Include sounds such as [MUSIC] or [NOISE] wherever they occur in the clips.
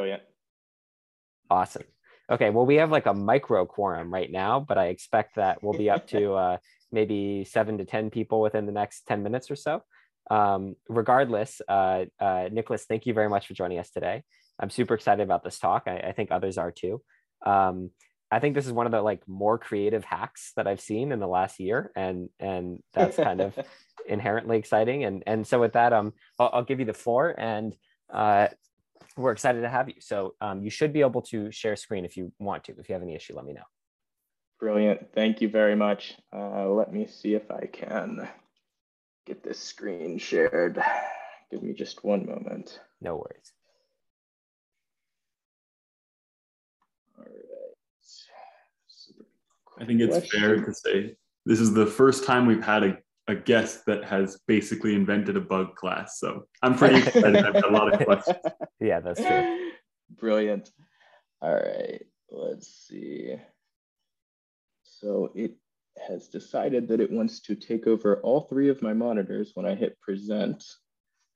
Brilliant. Awesome. Okay, well, we have like a micro quorum right now, but I expect that we'll be up to [LAUGHS] uh, maybe seven to 10 people within the next 10 minutes or so. Um, regardless, uh, uh, Nicholas, thank you very much for joining us today. I'm super excited about this talk. I, I think others are too. Um, I think this is one of the like more creative hacks that I've seen in the last year, and and that's kind of [LAUGHS] inherently exciting. And and so with that, um, I'll, I'll give you the floor, and uh, we're excited to have you. So um, you should be able to share screen if you want to. If you have any issue, let me know. Brilliant. Thank you very much. Uh, let me see if I can get this screen shared. Give me just one moment. No worries. All right. I think it's Question. fair to say this is the first time we've had a, a guest that has basically invented a bug class. So I'm pretty excited. I've got a lot of [LAUGHS] questions. Yeah, that's true. Brilliant. All right, let's see. So it has decided that it wants to take over all three of my monitors when I hit present,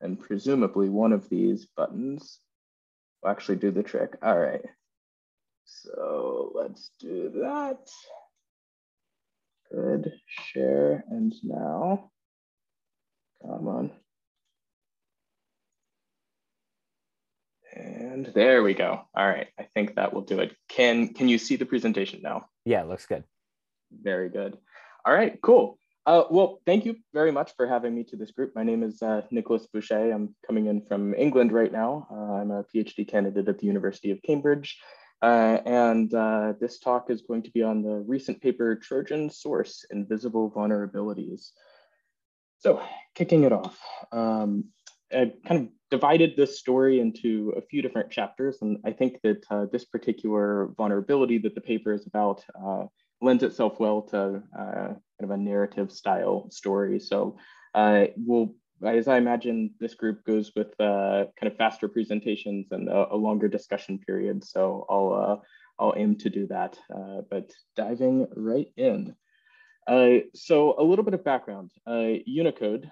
and presumably one of these buttons will actually do the trick. All right. So let's do that. Good, share, and now, come on. And there we go. All right, I think that will do it. Can, can you see the presentation now? Yeah, it looks good. Very good. All right, cool. Uh, well, thank you very much for having me to this group. My name is uh, Nicholas Boucher. I'm coming in from England right now. Uh, I'm a PhD candidate at the University of Cambridge. Uh, and uh, this talk is going to be on the recent paper Trojan Source Invisible Vulnerabilities. So kicking it off, um, I kind of divided this story into a few different chapters. And I think that uh, this particular vulnerability that the paper is about uh, lends itself well to uh, kind of a narrative style story. So uh, we'll as I imagine, this group goes with uh, kind of faster presentations and a, a, longer discussion period. So I'll, uh, I'll aim to do that. Uh, but diving right in. Uh, so a little bit of background. Unicode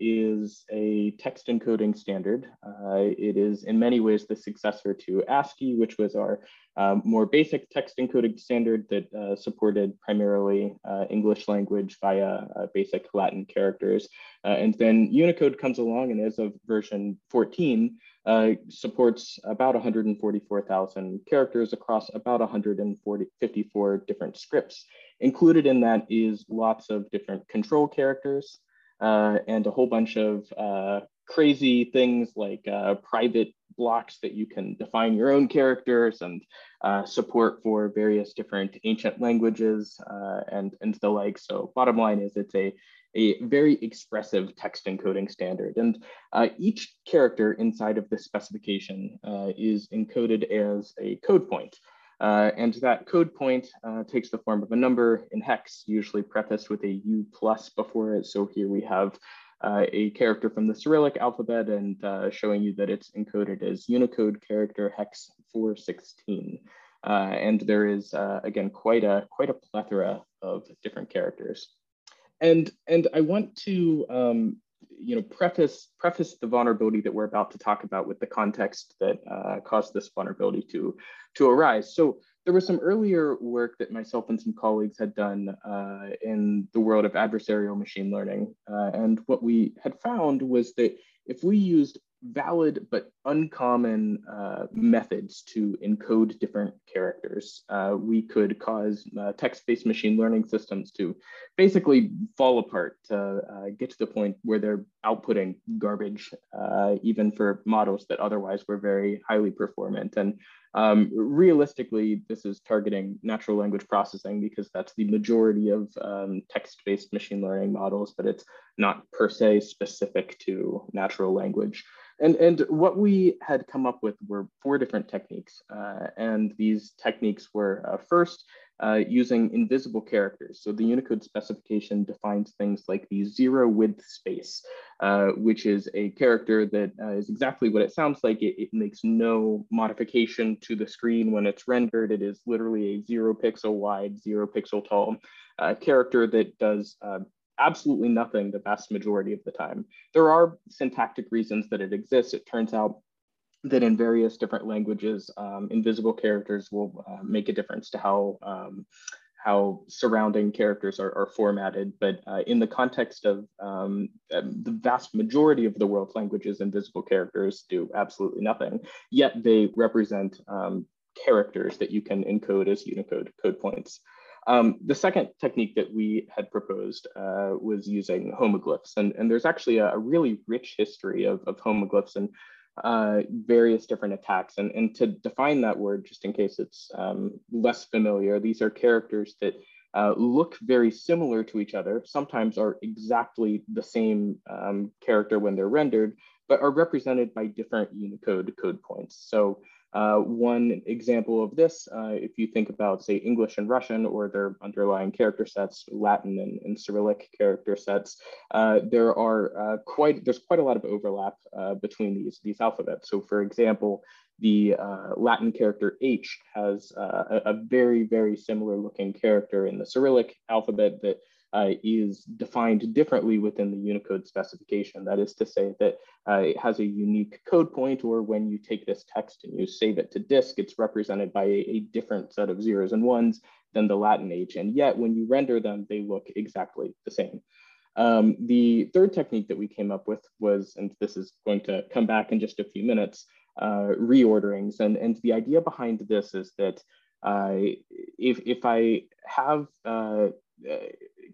is a text encoding standard. It is in many ways the successor to ASCII, which was our um, more basic text encoding standard that uh, supported primarily uh, English language via basic Latin characters. and then Unicode comes along and as of version 14, supports about 144,000 characters across about 154 different scripts. Included in that is lots of different control characters uh, and a whole bunch of uh, crazy things like uh, private blocks that you can define your own characters and uh, support for various different ancient languages uh, and, and the like. So bottom line is it's a, a very expressive text encoding standard. And uh, each character inside of this specification is encoded as a code point. Uh, and that code point uh, takes the form of a number in hex, usually prefaced with a U plus before it. So here we have uh, a character from the Cyrillic alphabet and uh, showing you that it's encoded as Unicode character hex 416. Uh, and there is, uh, again, quite a, quite a plethora of different characters. And, and I want to um, you know, preface preface the vulnerability that we're about to talk about with the context that uh, caused this vulnerability to to arise. So there was some earlier work that myself and some colleagues had done uh, in the world of adversarial machine learning, uh, and what we had found was that if we used valid but uncommon uh, methods to encode different characters. Uh, we could cause uh, text-based machine learning systems to basically fall apart to uh, get to the point where they're outputting garbage, uh, even for models that otherwise were very highly performant. And um, realistically, this is targeting natural language processing because that's the majority of um, text-based machine learning models, but it's not per se specific to natural language. And, and what we had come up with were four different techniques. Uh, and these techniques were uh, first, uh, using invisible characters. So the Unicode specification defines things like the zero width space, uh, which is a character that uh, is exactly what it sounds like. It, it, makes no modification to the screen when it's rendered. It is literally a zero pixel wide, zero pixel tall uh, character that does absolutely nothing the vast majority of the time. There are syntactic reasons that it exists. It turns out that in various different languages, um, invisible characters will uh, make a difference to how um, how surrounding characters are, are formatted. But uh, in the context of um, um, the vast majority of the world's languages, invisible characters do absolutely nothing. Yet they represent um, characters that you can encode as Unicode code points. Um, the second technique that we had proposed uh, was using homoglyphs. And, and there's actually a, a really rich history of, of homoglyphs and uh, various different attacks. And, and to define that word, just in case it's um, less familiar, these are characters that uh, look very similar to each other, sometimes are exactly the same um, character when they're rendered, but are represented by different Unicode code points. So uh, one example of this, uh, if you think about, say, English and Russian or their underlying character sets, Latin and, and Cyrillic character sets, uh, there are uh, quite there's quite a lot of overlap uh, between these these alphabets. So, for example, the uh, Latin character H has a, a, very very similar looking character in the Cyrillic alphabet that uh, is defined differently within the Unicode specification. That is to say that uh, it has a unique code point, or when you take this text and you save it to disk, it's represented by a, a different set of zeros and ones than the Latin H. And yet, when you render them, they look exactly the same. Um, the third technique that we came up with was, and this is going to come back in just a few minutes, uh, reorderings. And, and the idea behind this is that uh, if, if I have uh, uh,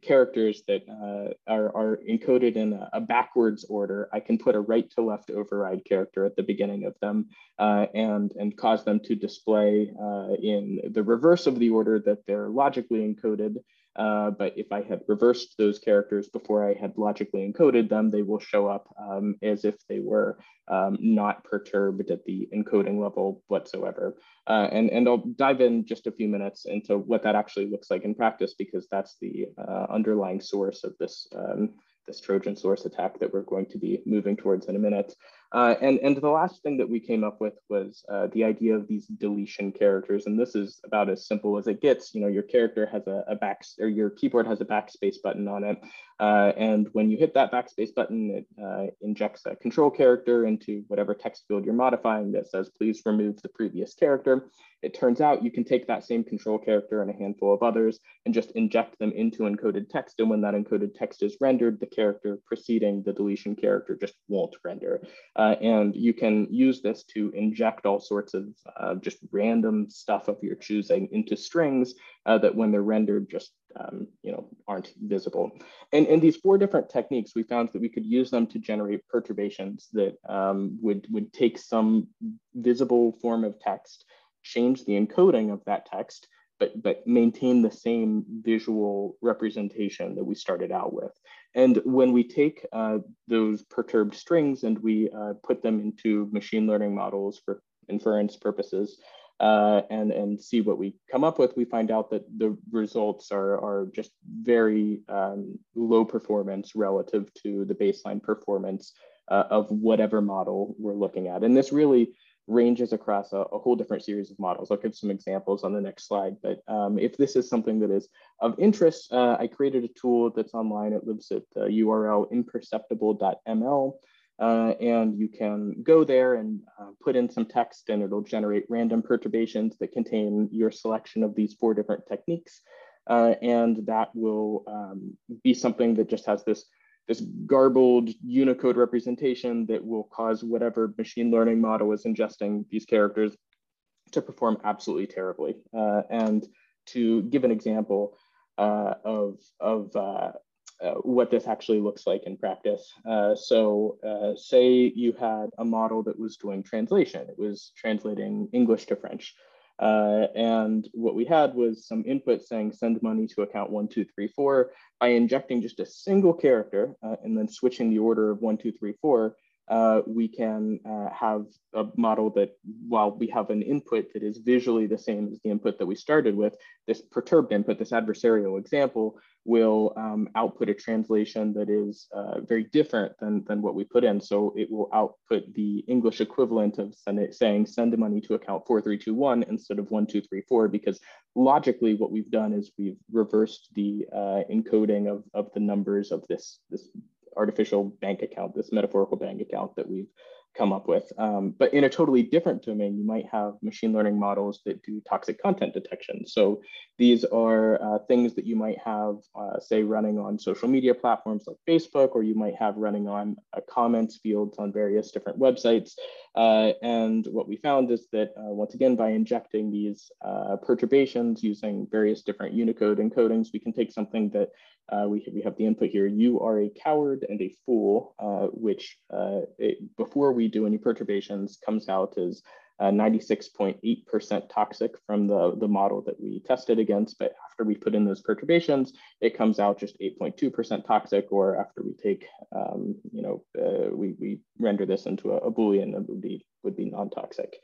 characters that uh, are, are, encoded in a, a, backwards order, I can put a right to left override character at the beginning of them uh, and, and cause them to display uh, in the reverse of the order that they're logically encoded uh, but if I had reversed those characters before I had logically encoded them, they will show up um, as if they were um, not perturbed at the encoding level whatsoever. Uh, and, and I'll dive in just a few minutes into what that actually looks like in practice, because that's the uh, underlying source of this, um, this Trojan source attack that we're going to be moving towards in a minute. Uh, and, and the last thing that we came up with was uh, the idea of these deletion characters. And this is about as simple as it gets. You know, your character has a, a back, or your keyboard has a backspace button on it. Uh, and when you hit that backspace button, it uh, injects a control character into whatever text field you're modifying that says, please remove the previous character. It turns out you can take that same control character and a handful of others and just inject them into encoded text. And when that encoded text is rendered, the character preceding the deletion character just won't render. Uh, and you can use this to inject all sorts of uh, just random stuff of your choosing into strings uh, that when they're rendered just um, you know, aren't visible. And in these four different techniques, we found that we could use them to generate perturbations that um, would, would take some visible form of text change the encoding of that text, but, but maintain the same visual representation that we started out with. And when we take uh, those perturbed strings and we uh, put them into machine learning models for inference purposes, uh, and, and see what we come up with, we find out that the results are, are just very um, low performance relative to the baseline performance uh, of whatever model we're looking at. And this really ranges across a, a, whole different series of models. I'll give some examples on the next slide, but um, if this is something that is of interest, uh, I created a tool that's online. It lives at the URL imperceptible.ml, uh, and you can go there and uh, put in some text and it'll generate random perturbations that contain your selection of these four different techniques. Uh, and that will um, be something that just has this this garbled Unicode representation that will cause whatever machine learning model is ingesting these characters to perform absolutely terribly. Uh, and to give an example uh, of, of uh, uh what this actually looks like in practice. Uh, so uh, say you had a model that was doing translation. It was translating English to French. Uh, and what we had was some input saying send money to account 1234 by injecting just a single character uh, and then switching the order of 1234 uh, we can uh, have a model that while we have an input that is visually the same as the input that we started with, this perturbed input, this adversarial example, will um, output a translation that is uh, very different than, than what we put in. So it will output the English equivalent of send saying send the money to account 4321 instead of 1234, because logically what we've done is we've reversed the uh, encoding of, of the numbers of this, this artificial bank account, this metaphorical bank account that we've come up with. Um, but in a totally different domain, you might have machine learning models that do toxic content detection. So these are uh, things that you might have, uh, say, running on social media platforms like Facebook, or you might have running on uh, comments fields on various different websites. Uh, and what we found is that, uh, once again, by injecting these uh, perturbations using various different Unicode encodings, we can take something that uh, we, we have the input here, you are a coward and a fool, uh, which uh, it, before we do any perturbations comes out as 96.8% toxic from the, the model that we tested against. But after we put in those perturbations, it comes out just 8.2% toxic, or after we take, um, you know, uh, we, we render this into a, a Boolean, it would be, would be non-toxic.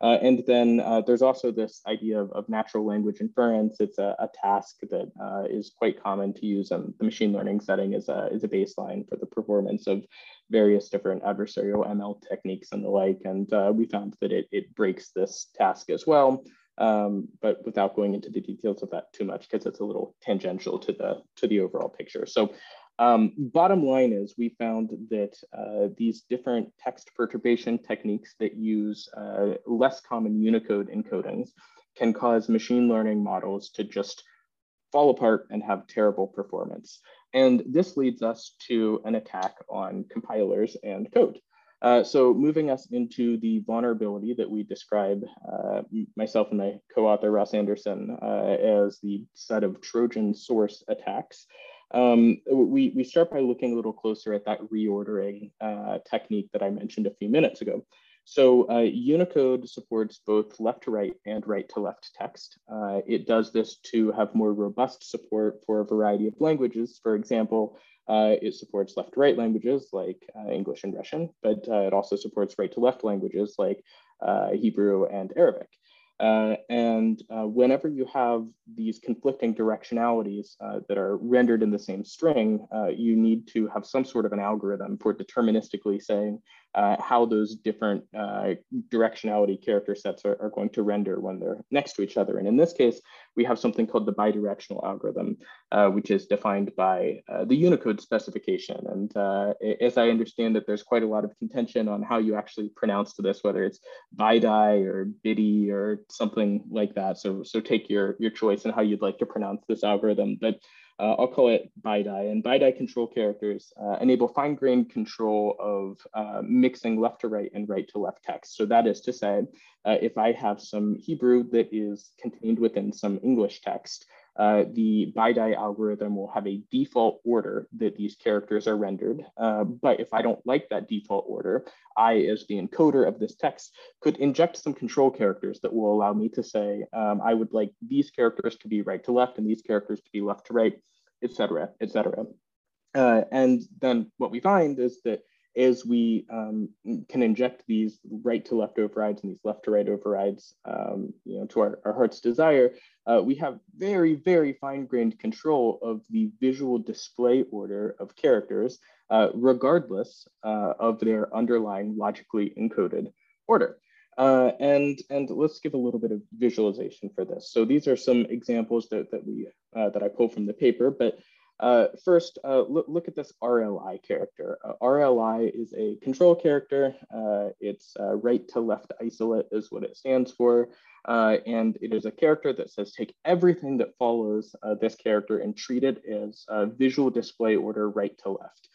Uh, and then uh, there's also this idea of, of, natural language inference. It's a, a task that uh, is quite common to use in the machine learning setting as a, as a baseline for the performance of various different adversarial ML techniques and the like. And uh, we found that it, it breaks this task as well. Um, but without going into the details of that too much, because it's a little tangential to the to the overall picture. So um, bottom line is we found that uh, these different text perturbation techniques that use uh, less common Unicode encodings can cause machine learning models to just fall apart and have terrible performance. And this leads us to an attack on compilers and code. Uh, so moving us into the vulnerability that we describe, uh, myself and my co-author Ross Anderson, uh, as the set of Trojan source attacks. Um, we, we start by looking a little closer at that reordering uh, technique that I mentioned a few minutes ago. So uh, Unicode supports both left to right and right to left text. Uh, it does this to have more robust support for a variety of languages. For example, uh, it supports left to right languages like uh, English and Russian, but uh, it also supports right to left languages like uh, Hebrew and Arabic. Uh, and uh, whenever you have these conflicting directionalities uh, that are rendered in the same string, uh, you need to have some sort of an algorithm for deterministically saying uh, how those different uh, directionality character sets are, are, going to render when they're next to each other. And in this case, we have something called the bidirectional algorithm, uh, which is defined by uh, the Unicode specification. And uh, as I understand it, there's quite a lot of contention on how you actually pronounce this, whether it's bidi or bidi or something like that. So, so take your, your choice and how you'd like to pronounce this algorithm. But uh, I'll call it BiDi. And BiDi control characters uh, enable fine-grained control of uh, mixing left to right and right to left text. So that is to say, uh, if I have some Hebrew that is contained within some English text, uh, the BiDi algorithm will have a default order that these characters are rendered. Uh, but if I don't like that default order, I, as the encoder of this text, could inject some control characters that will allow me to say, um, I would like these characters to be right to left and these characters to be left to right, et cetera, et cetera. Uh, and then what we find is that as we um, can inject these right to left overrides and these left to right overrides, um, you know, to our, our heart's desire, uh, we have very, very fine-grained control of the visual display order of characters, uh, regardless uh, of their underlying logically encoded order. Uh, and, and let's give a little bit of visualization for this. So these are some examples that, that, we, uh, that I pulled from the paper, but uh, first, uh, look, look, at this RLI character. Uh, RLI is a control character. Uh, it's uh, right to left isolate is what it stands for. Uh, and it is a character that says take everything that follows this character and treat it as visual display order right to left.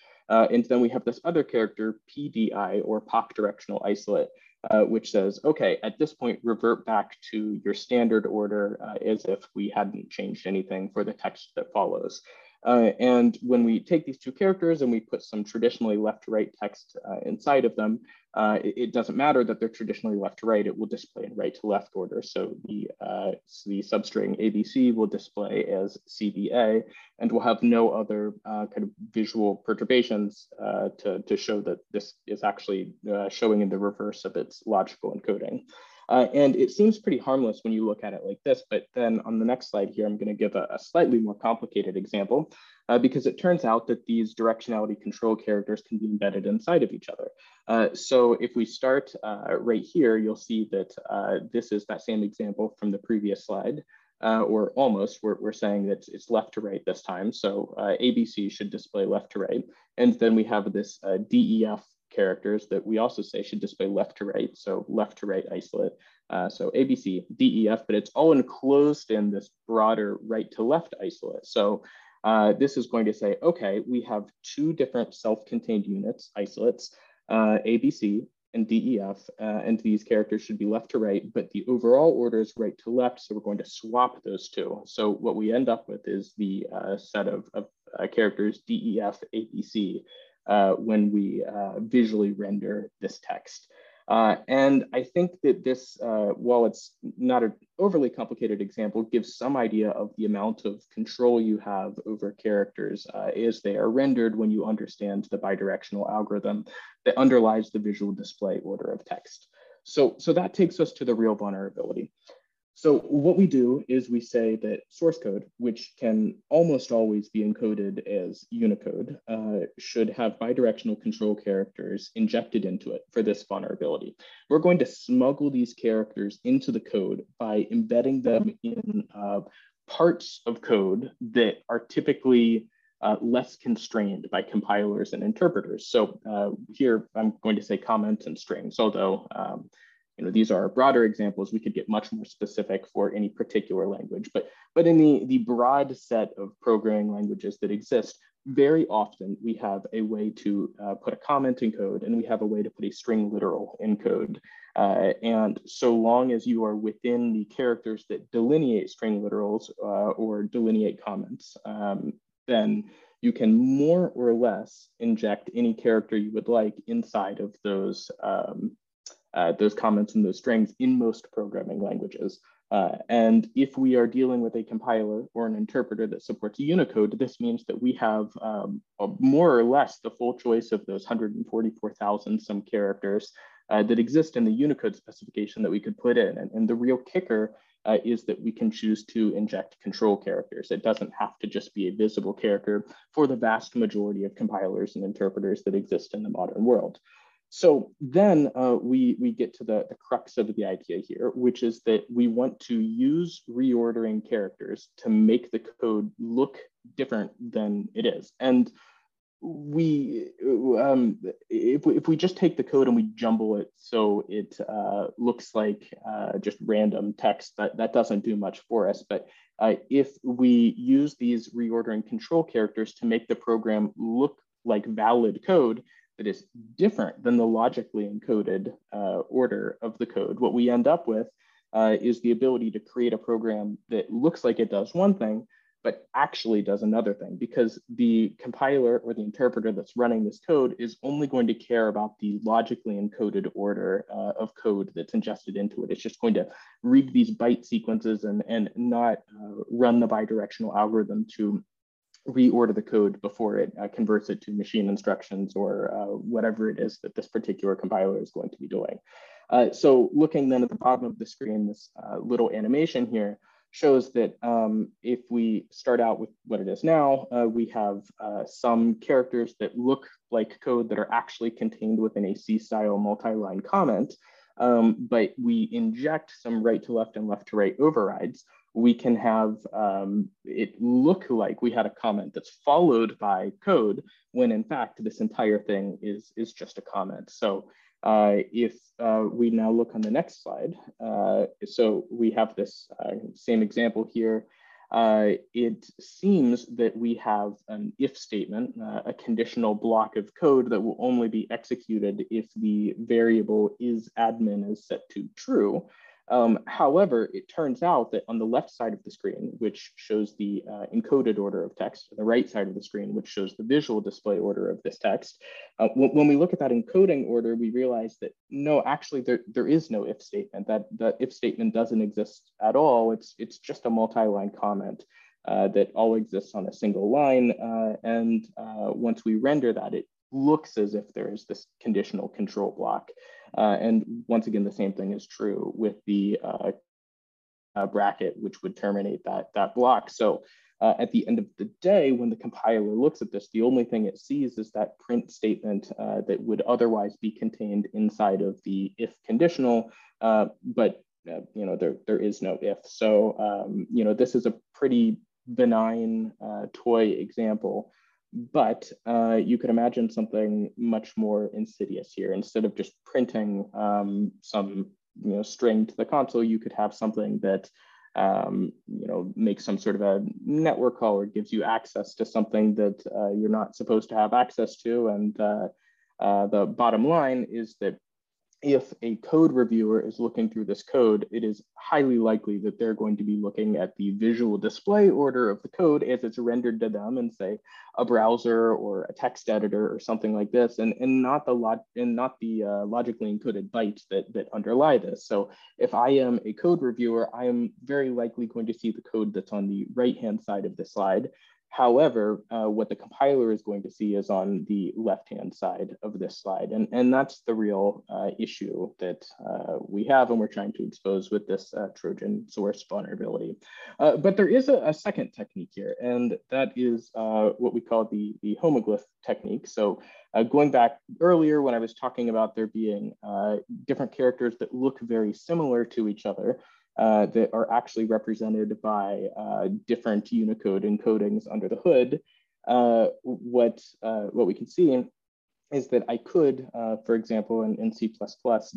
and then we have this other character, PDI or pop directional isolate, which says, okay, at this point, revert back to your standard order as if we hadn't changed anything for the text that follows. Uh, and when we take these two characters and we put some traditionally left to right text uh, inside of them, uh, it, it, doesn't matter that they're traditionally left to right, it will display in right to left order. So the, uh, so the substring ABC will display as CBA and we'll have no other uh, kind of visual perturbations uh, to, to show that this is actually showing in the reverse of its logical encoding. Uh, and it seems pretty harmless when you look at it like this, but then on the next slide here, I'm gonna give a, a slightly more complicated example uh, because it turns out that these directionality control characters can be embedded inside of each other. Uh, so if we start uh, right here, you'll see that uh, this is that same example from the previous slide. Uh, or almost, we're, we're saying that it's left to right this time. So ABC should display left to right. And then we have this DEF characters that we also say should display left to right, so left to right isolate. Uh, so ABC, DEF, but it's all enclosed in this broader right to left isolate. So uh, this is going to say, okay, we have two different self-contained units, isolates, uh, ABC and DEF, uh, and these characters should be left to right, but the overall order is right to left, so we're going to swap those two. So what we end up with is the uh, set of, of uh, characters DEF, ABC, when we visually render this text. Uh, and I think that this, uh, while it's not an overly complicated example, gives some idea of the amount of control you have over characters uh, as they are rendered when you understand the bidirectional algorithm that underlies the visual display order of text. So, so that takes us to the real vulnerability. So what we do is we say that source code, which can almost always be encoded as Unicode, uh, should have bidirectional control characters injected into it for this vulnerability. We're going to smuggle these characters into the code by embedding them in uh, parts of code that are typically uh, less constrained by compilers and interpreters. So uh, here I'm going to say comments and strings, although um, you know, these are broader examples. We could get much more specific for any particular language, but, but in the, the broad set of programming languages that exist, very often we have a way to uh, put a comment in code and we have a way to put a string literal in code. Uh, and so long as you are within the characters that delineate string literals uh, or delineate comments, um, then you can more or less inject any character you would like inside of those um, those comments and those strings in most programming languages. Uh, and if we are dealing with a compiler or an interpreter that supports Unicode, this means that we have um, more or less the full choice of those 144,000 some characters uh, that exist in the Unicode specification that we could put in. And, and the real kicker uh, is that we can choose to inject control characters. It doesn't have to just be a visible character for the vast majority of compilers and interpreters that exist in the modern world. So then uh, we, we get to the, the crux of the idea here, which is that we want to use reordering characters to make the code look different than it is. And we, um, if, we, if we just take the code and we jumble it so it uh, looks like uh, just random text, that, that doesn't do much for us. But uh, if we use these reordering control characters to make the program look like valid code, is different than the logically encoded uh, order of the code. What we end up with uh, is the ability to create a program that looks like it does one thing, but actually does another thing because the compiler or the interpreter that's running this code is only going to care about the logically encoded order uh, of code that's ingested into it. It's just going to read these byte sequences and, and not uh, run the bidirectional algorithm to reorder the code before it uh, converts it to machine instructions or uh, whatever it is that this particular compiler is going to be doing. Uh, so looking then at the bottom of the screen, this uh, little animation here shows that um, if we start out with what it is now, uh, we have uh, some characters that look like code that are actually contained within a C-style multi-line comment, um, but we inject some right to left and left to right overrides we can have um, it look like we had a comment that's followed by code when in fact this entire thing is, is just a comment. So uh, if uh, we now look on the next slide, uh, so we have this uh, same example here. Uh, it seems that we have an if statement, uh, a conditional block of code that will only be executed if the variable is admin is set to true. Um, however, it turns out that on the left side of the screen, which shows the uh, encoded order of text, and the right side of the screen, which shows the visual display order of this text, uh, when we look at that encoding order, we realize that no, actually there, there is no if statement. That the if statement doesn't exist at all. It's, it's just a multi-line comment uh, that all exists on a single line. Uh, and uh, once we render that, it looks as if there is this conditional control block. Uh, and once again, the same thing is true with the uh, uh, bracket, which would terminate that, that block. So uh, at the end of the day, when the compiler looks at this, the only thing it sees is that print statement uh, that would otherwise be contained inside of the if conditional, uh, but you know there, there is no if. So um, you know this is a pretty benign toy example but uh, you could imagine something much more insidious here. Instead of just printing um, some you know, string to the console, you could have something that um, you know, makes some sort of a network call or gives you access to something that uh, you're not supposed to have access to. And uh, uh, the bottom line is that if a code reviewer is looking through this code, it is highly likely that they're going to be looking at the visual display order of the code as it's rendered to them and say a browser or a text editor or something like this, and, and not the log and not the uh, logically encoded bytes that, that underlie this. So if I am a code reviewer, I am very likely going to see the code that's on the right-hand side of the slide. However, uh, what the compiler is going to see is on the left-hand side of this slide. And, and that's the real uh, issue that uh, we have and we're trying to expose with this uh, Trojan source vulnerability. Uh, but there is a, a, second technique here, and that is uh, what we call the, the homoglyph technique. So going back earlier when I was talking about there being different characters that look very similar to each other, uh, that are actually represented by uh, different Unicode encodings under the hood, uh, what, uh, what we can see is that I could, uh, for example, in, in C++,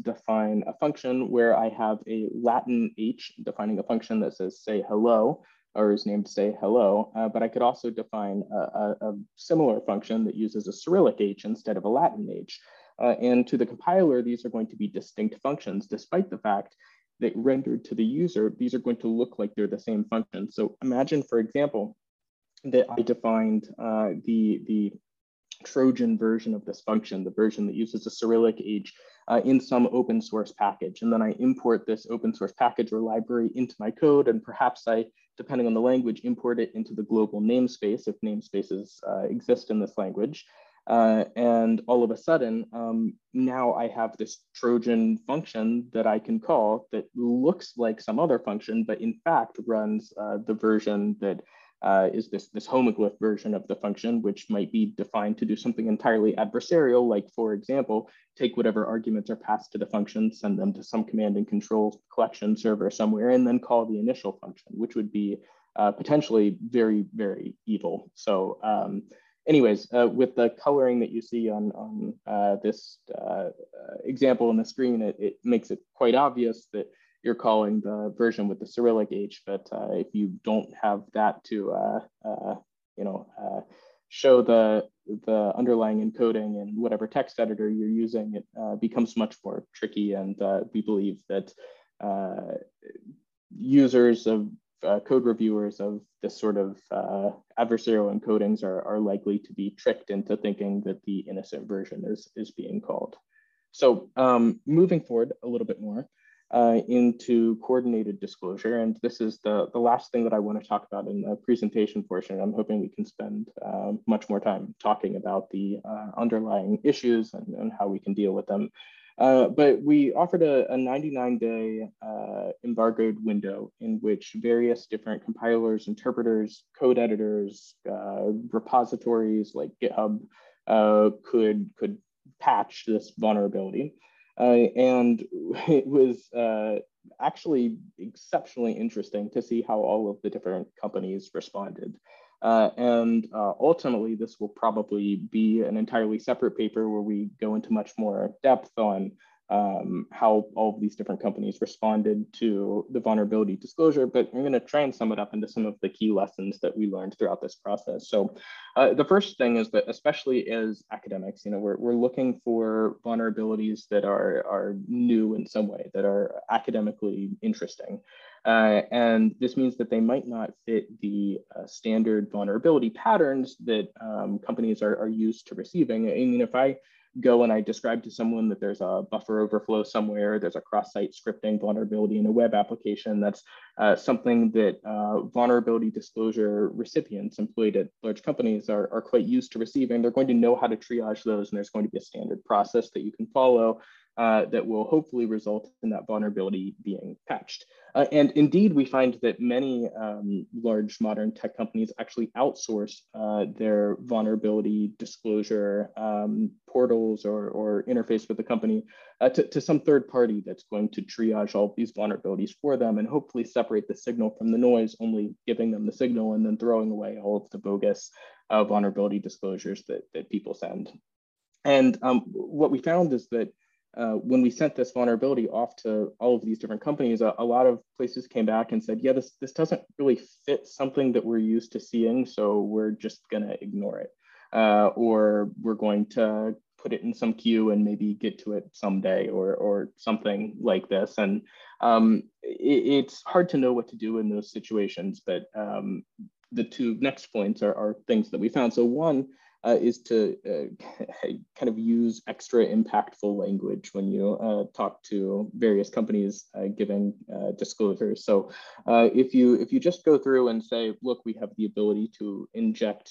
define a function where I have a Latin H defining a function that says say hello, or is named say hello, uh, but I could also define a, a, a, similar function that uses a Cyrillic H instead of a Latin H. and to the compiler, these are going to be distinct functions, despite the fact that rendered to the user, these are going to look like they're the same function. So imagine, for example, that I defined uh, the, the Trojan version of this function, the version that uses a Cyrillic H uh, in some open source package. And then I import this open source package or library into my code. And perhaps I, depending on the language, import it into the global namespace if namespaces uh, exist in this language. Uh, and all of a sudden, um, now I have this Trojan function that I can call that looks like some other function, but in fact runs uh, the version that uh, is this, this homoglyph version of the function, which might be defined to do something entirely adversarial, like for example, take whatever arguments are passed to the function, send them to some command and control collection server somewhere, and then call the initial function, which would be uh, potentially very, very evil. So um, anyways, uh, with the coloring that you see on, on uh, this uh, example on the screen, it, it, makes it quite obvious that you're calling the version with the Cyrillic H, but uh, if you don't have that to, uh, uh, you know, show the, the underlying encoding in whatever text editor you're using, it becomes much more tricky. And we believe that users of uh, code reviewers of this sort of uh, adversarial encodings are, are likely to be tricked into thinking that the innocent version is, is being called. So um, moving forward a little bit more uh, into coordinated disclosure, and this is the, the last thing that I want to talk about in the presentation portion. I'm hoping we can spend uh, much more time talking about the uh, underlying issues and, and how we can deal with them uh, but we offered a, a 99 day uh, embargoed window in which various different compilers, interpreters, code editors, uh, repositories like GitHub uh, could, could patch this vulnerability. Uh, and [LAUGHS] it was actually exceptionally interesting to see how all of the different companies responded. Uh, and uh, ultimately, this will probably be an entirely separate paper where we go into much more depth on um, how all of these different companies responded to the vulnerability disclosure, but I'm going to try and sum it up into some of the key lessons that we learned throughout this process. So uh, the first thing is that especially as academics, you know, we're, we're looking for vulnerabilities that are, are new in some way, that are academically interesting. Uh, and this means that they might not fit the uh, standard vulnerability patterns that um, companies are, are used to receiving. I mean, if I go and I describe to someone that there's a buffer overflow somewhere, there's a cross-site scripting vulnerability in a web application. That's uh, something that uh, vulnerability disclosure recipients employed at large companies are, are quite used to receiving. They're going to know how to triage those and there's going to be a standard process that you can follow uh, that will hopefully result in that vulnerability being patched. Uh, and indeed, we find that many um, large modern tech companies actually outsource uh, their vulnerability disclosure um, portals or, or interface with the company uh, to, to some third party that's going to triage all these vulnerabilities for them and hopefully separate the signal from the noise, only giving them the signal and then throwing away all of the bogus uh, vulnerability disclosures that, that people send. And um, what we found is that uh, when we sent this vulnerability off to all of these different companies, a, a, lot of places came back and said, yeah, this, this doesn't really fit something that we're used to seeing, so we're just gonna ignore it. Uh, or we're going to put it in some queue and maybe get to it someday or, or something like this. And um, it, it's hard to know what to do in those situations, but um, the two next points are, are things that we found. So one, uh, is to uh, [LAUGHS] kind of use extra impactful language when you uh, talk to various companies uh, giving uh, disclosures. So uh, if you if you just go through and say, look, we have the ability to inject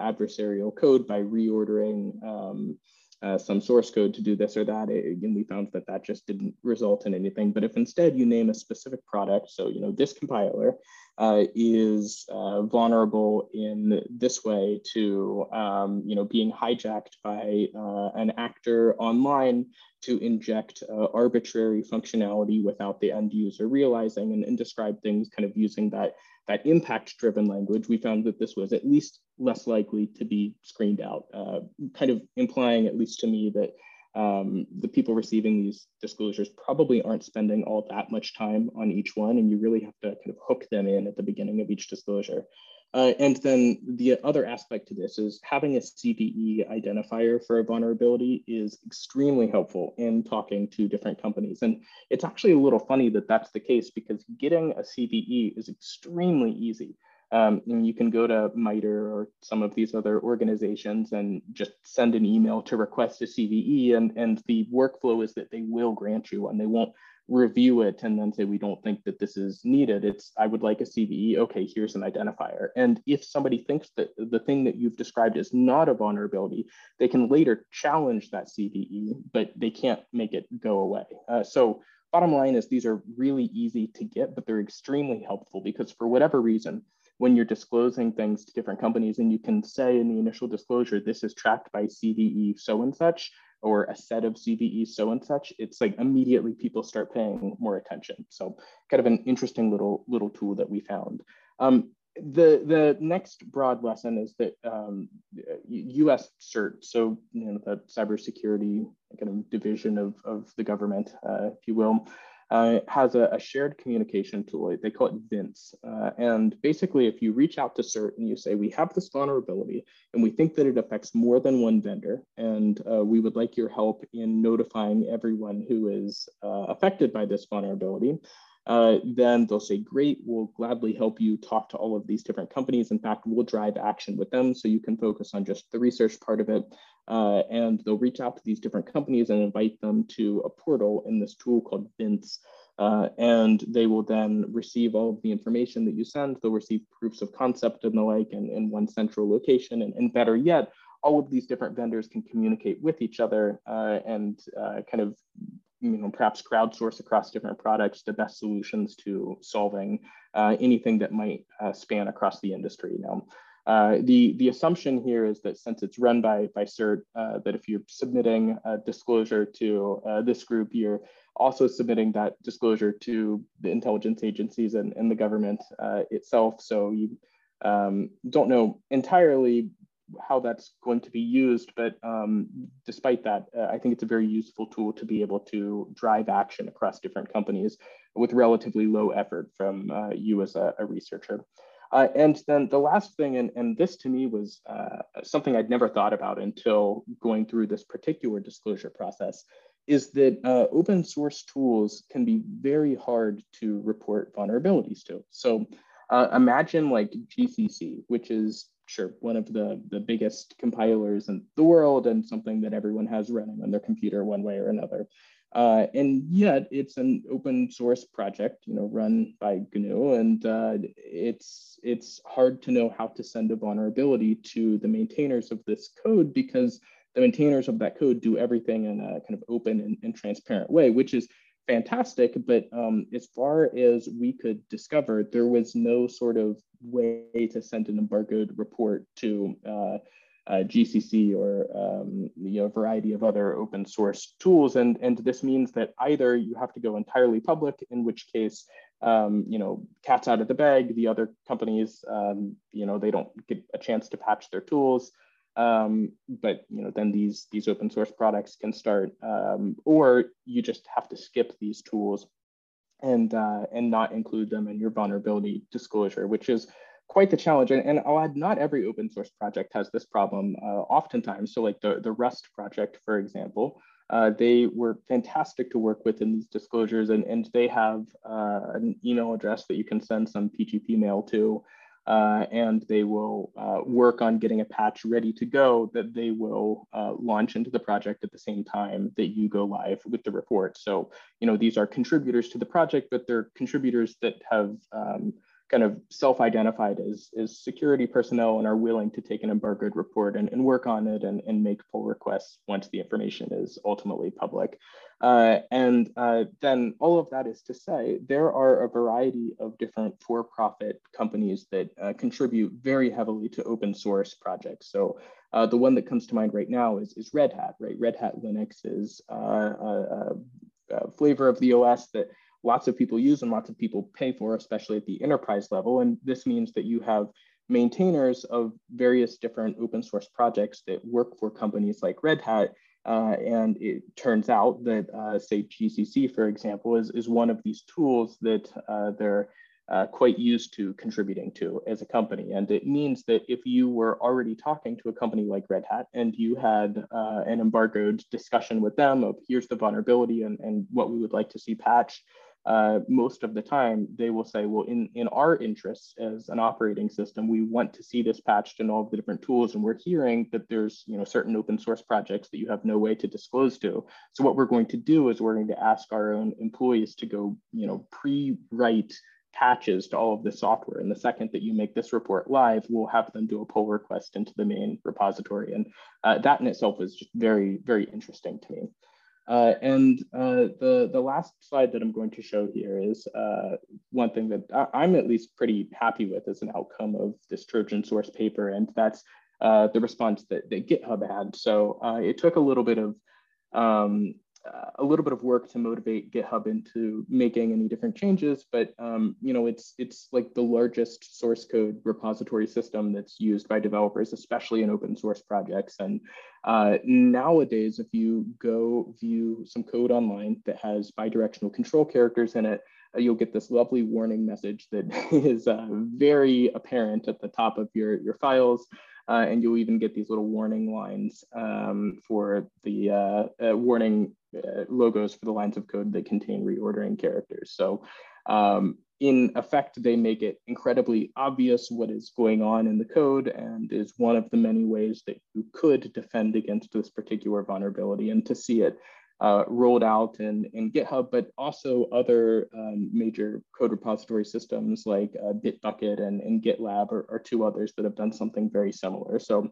adversarial code by reordering um, uh, some source code to do this or that. Again, we found that that just didn't result in anything. But if instead you name a specific product, so you know this compiler uh, is uh, vulnerable in this way to um, you know being hijacked by uh, an actor online to inject uh, arbitrary functionality without the end user realizing and, and describe things kind of using that that impact driven language, we found that this was at least less likely to be screened out, uh, kind of implying, at least to me, that um, the people receiving these disclosures probably aren't spending all that much time on each one, and you really have to kind of hook them in at the beginning of each disclosure. Uh, and then the other aspect to this is having a CVE identifier for a vulnerability is extremely helpful in talking to different companies. And it's actually a little funny that that's the case because getting a CVE is extremely easy. Um, and you can go to MITRE or some of these other organizations and just send an email to request a CVE. And, and the workflow is that they will grant you one. They won't review it and then say, we don't think that this is needed. It's, I would like a CVE. Okay, here's an identifier. And if somebody thinks that the thing that you've described is not a vulnerability, they can later challenge that CVE, but they can't make it go away. Uh, so bottom line is these are really easy to get, but they're extremely helpful because for whatever reason, when you're disclosing things to different companies and you can say in the initial disclosure, this is tracked by CVE so and such, or a set of CVE so and such, it's like immediately people start paying more attention. So kind of an interesting little, little tool that we found. Um, the, the next broad lesson is that um, US CERT, so you know, the cybersecurity kind of division of, of the government, uh, if you will, uh, has a, a, shared communication tool. They call it VINCE. Uh, and basically, if you reach out to CERT and you say, we have this vulnerability and we think that it affects more than one vendor, and uh, we would like your help in notifying everyone who is uh, affected by this vulnerability, uh, then they'll say, great, we'll gladly help you talk to all of these different companies. In fact, we'll drive action with them so you can focus on just the research part of it. Uh, and they'll reach out to these different companies and invite them to a portal in this tool called Vince. Uh, and they will then receive all of the information that you send. They'll receive proofs of concept and the like in, in one central location. And, and better yet, all of these different vendors can communicate with each other uh, and uh, kind of you know, perhaps crowdsource across different products the best solutions to solving uh, anything that might uh, span across the industry. Now, uh, the, the assumption here is that since it's run by, by CERT, uh, that if you're submitting a disclosure to uh, this group, you're also submitting that disclosure to the intelligence agencies and, and the government uh, itself. So you um, don't know entirely how that's going to be used, but um, despite that, uh, I think it's a very useful tool to be able to drive action across different companies with relatively low effort from uh, you as a, a researcher. Uh, and then the last thing, and, and this to me was uh, something I'd never thought about until going through this particular disclosure process, is that uh, open source tools can be very hard to report vulnerabilities to. So uh, imagine like GCC, which is sure one of the, the biggest compilers in the world and something that everyone has running on their computer one way or another. Uh, and yet it's an open source project, you know, run by GNU, and uh, it's it's hard to know how to send a vulnerability to the maintainers of this code because the maintainers of that code do everything in a kind of open and, and transparent way, which is fantastic. But um, as far as we could discover, there was no sort of way to send an embargoed report to uh, uh, GCC or um, you know, a variety of other open source tools. And, and this means that either you have to go entirely public, in which case um, you know, cat's out of the bag. The other companies, um, you know, they don't get a chance to patch their tools. Um, but you know, then these these open source products can start, um, or you just have to skip these tools and uh, and not include them in your vulnerability disclosure, which is quite the challenge. And, and I'll add, not every open source project has this problem. Uh, oftentimes, so like the the Rust project, for example, uh, they were fantastic to work with in these disclosures, and, and they have uh, an email address that you can send some PGP mail to, uh, and they will uh, work on getting a patch ready to go that they will uh, launch into the project at the same time that you go live with the report. So, you know, these are contributors to the project, but they're contributors that have um, kind of self-identified as, as security personnel and are willing to take an embargoed report and, and work on it and, and make pull requests once the information is ultimately public. Uh, and uh, then all of that is to say, there are a variety of different for-profit companies that uh, contribute very heavily to open source projects. So uh, the one that comes to mind right now is, is Red Hat, right? Red Hat Linux is uh, a, a flavor of the OS that lots of people use and lots of people pay for, especially at the enterprise level. And this means that you have maintainers of various different open source projects that work for companies like Red Hat. Uh, and it turns out that, uh, say, GCC, for example, is, is one of these tools that uh, they're uh, quite used to contributing to as a company. And it means that if you were already talking to a company like Red Hat and you had uh, an embargoed discussion with them of here's the vulnerability and, and what we would like to see patched, uh, most of the time they will say, well, in, in our interests as an operating system, we want to see this patched in all of the different tools. And we're hearing that there's you know, certain open source projects that you have no way to disclose to. So what we're going to do is we're going to ask our own employees to go you know, pre-write patches to all of the software. And the second that you make this report live, we'll have them do a pull request into the main repository. And uh, that in itself is just very, very interesting to me. Uh, and uh, the, the last slide that I'm going to show here is uh, one thing that I, am at least pretty happy with as an outcome of this Trojan source paper, and that's uh, the response that, that GitHub had. So uh, it took a little bit of um, a little bit of work to motivate GitHub into making any different changes, but um, you know, it's it's like the largest source code repository system that's used by developers, especially in open source projects. And uh, nowadays, if you go view some code online that has bidirectional control characters in it, uh, you'll get this lovely warning message that [LAUGHS] is uh, very apparent at the top of your, your files. Uh, and you'll even get these little warning lines um, for the uh, uh, warning uh, logos for the lines of code that contain reordering characters. So um, in effect, they make it incredibly obvious what is going on in the code and is one of the many ways that you could defend against this particular vulnerability and to see it uh, rolled out in, in GitHub, but also other um, major code repository systems like uh, Bitbucket and, and GitLab are, two others that have done something very similar. So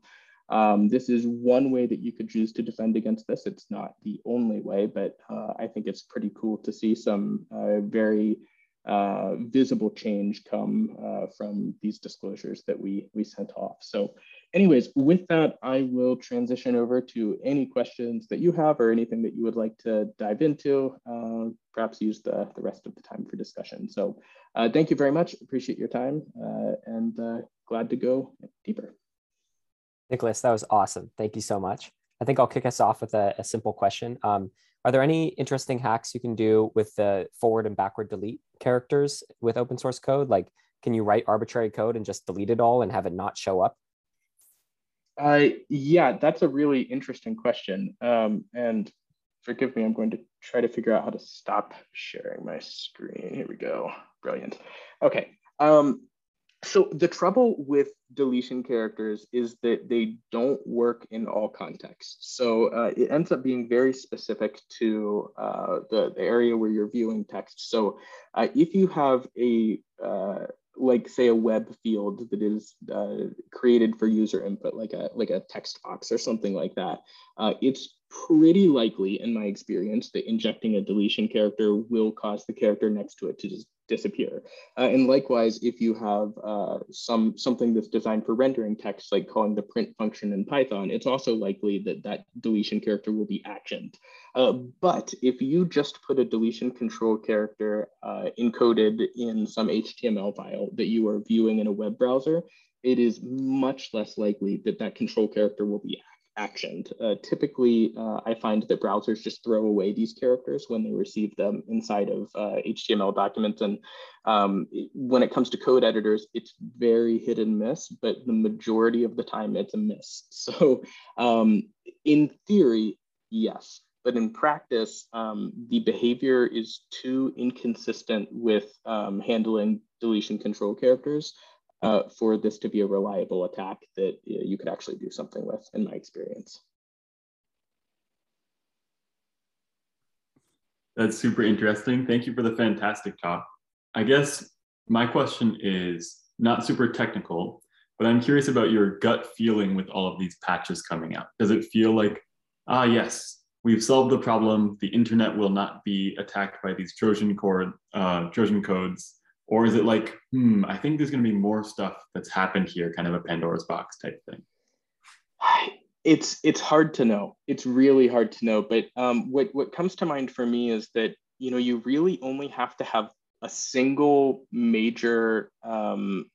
um, this is one way that you could choose to defend against this. It's not the only way, but uh, I think it's pretty cool to see some uh, very uh, visible change come uh, from these disclosures that we, we sent off. So anyways, with that, I will transition over to any questions that you have or anything that you would like to dive into, uh, perhaps use the, the rest of the time for discussion. So uh, thank you very much. Appreciate your time uh, and uh, glad to go deeper. Nicholas, that was awesome. Thank you so much. I think I'll kick us off with a, a simple question. Um, are there any interesting hacks you can do with the forward and backward delete characters with open source code? Like, can you write arbitrary code and just delete it all and have it not show up? Uh, yeah, that's a really interesting question. Um, and forgive me, I'm going to try to figure out how to stop sharing my screen. Here we go. Brilliant. Okay. Um, so the trouble with deletion characters is that they don't work in all contexts. So uh, it ends up being very specific to uh, the, the, area where you're viewing text. So uh, if you have a uh, like say a web field that is uh, created for user input, like a like a text box or something like that, uh, it's pretty likely, in my experience, that injecting a deletion character will cause the character next to it to just disappear. Uh, and likewise, if you have uh, some something that's designed for rendering text, like calling the print function in Python, it's also likely that that deletion character will be actioned. Uh, but if you just put a deletion control character uh, encoded in some HTML file that you are viewing in a web browser, it is much less likely that that control character will be actioned. Uh, typically, uh, I find that browsers just throw away these characters when they receive them inside of uh, HTML documents. And um, when it comes to code editors, it's very hit and miss, but the majority of the time it's a miss. [LAUGHS] So um, in theory, yes. But in practice, um, the behavior is too inconsistent with um, handling deletion control characters uh, for this to be a reliable attack that you could actually do something with, in my experience. That's super interesting. Thank you for the fantastic talk. I guess my question is not super technical, but I'm curious about your gut feeling with all of these patches coming out. Does it feel like, ah, yes, we've solved the problem. The internet will not be attacked by these Trojan, cord, uh, Trojan codes. Or is it like hmm i think there's going to be more stuff that's happened here kind of a pandora's box type thing? It's it's hard to know. It's really hard to know. But um, what what comes to mind for me is that you know you really only have to have a single major um,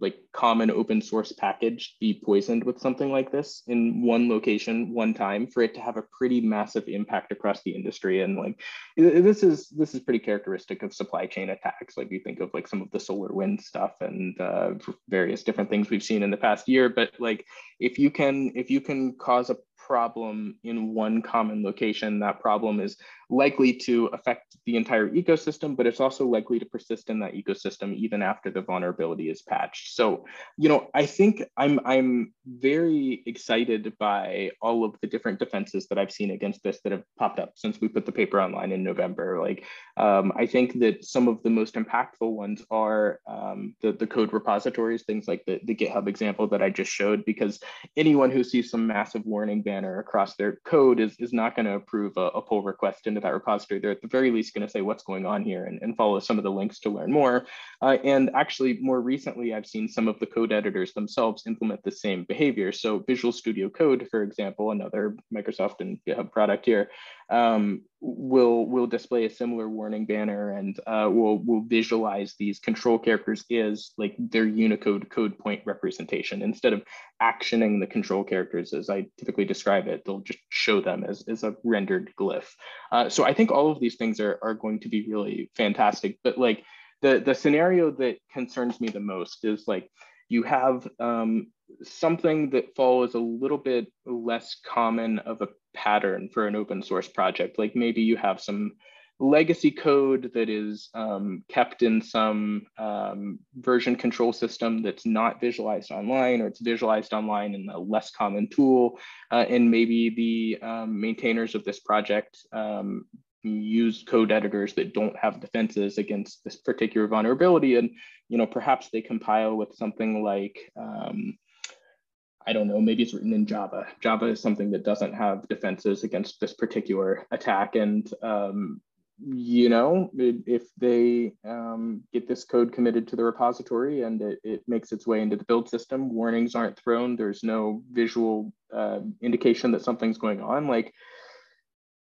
like common open source package be poisoned with something like this in one location one time for it to have a pretty massive impact across the industry? And like this is this is pretty characteristic of supply chain attacks. Like you think of like some of the solar wind stuff and uh, various different things we've seen in the past year but like if you can if you can cause a problem in one common location, that problem is likely to affect the entire ecosystem, but it's also likely to persist in that ecosystem even after the vulnerability is patched. So, you know, I think I'm I'm very excited by all of the different defenses that I've seen against this that have popped up since we put the paper online in November. Like, um, I think that some of the most impactful ones are um, the the code repositories, things like the the GitHub example that I just showed, because anyone who sees some massive warning ban banner across their code is, is not going to approve a, a, pull request into that repository. They're at the very least going to say what's going on here and, and follow some of the links to learn more. Uh, and actually, more recently, I've seen some of the code editors themselves implement the same behavior. So Visual Studio Code, for example, another Microsoft and GitHub product here, um, will will display a similar warning banner and uh, will will visualize these control characters as like their Unicode code point representation instead of actioning the control characters as I typically describe it. They'll just show them as, as a rendered glyph. Uh, so I think all of these things are are going to be really fantastic. But like the the scenario that concerns me the most is like you have um, something that follows a little bit less common of a pattern for an open source project. Like maybe you have some legacy code that is um, kept in some um, version control system that's not visualized online or it's visualized online in a less common tool. Uh, and maybe the um, maintainers of this project um, use code editors that don't have defenses against this particular vulnerability. And, you know, perhaps they compile with something like, um, I don't know, maybe it's written in Java. Java is something that doesn't have defenses against this particular attack. And, um, you know, if they um, get this code committed to the repository and it, it, makes its way into the build system, warnings aren't thrown, there's no visual uh, indication that something's going on, like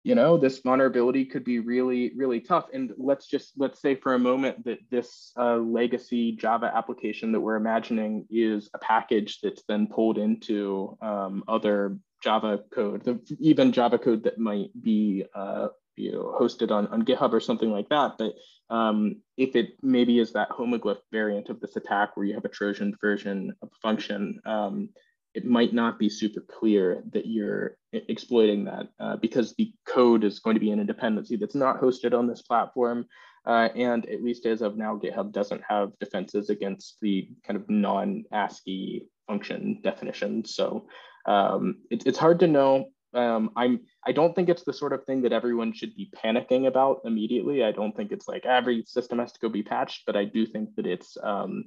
you know this vulnerability could be really really tough. And let's just let's say for a moment that this uh, legacy java application that we're imagining is a package that's then pulled into um, other java code the, even java code that might be uh, you know hosted on, on github or something like that. But um, if it maybe is that homoglyph variant of this attack where you have a trojan version of a function um, it might not be super clear that you're exploiting that uh, because the code is going to be in a dependency that's not hosted on this platform. Uh, and at least as of now, GitHub doesn't have defenses against the kind of non-ASCII function definitions. So um, it, it's hard to know. Um, I'm, I don't think it's the sort of thing that everyone should be panicking about immediately. I don't think it's like every system has to go be patched, but I do think that it's um,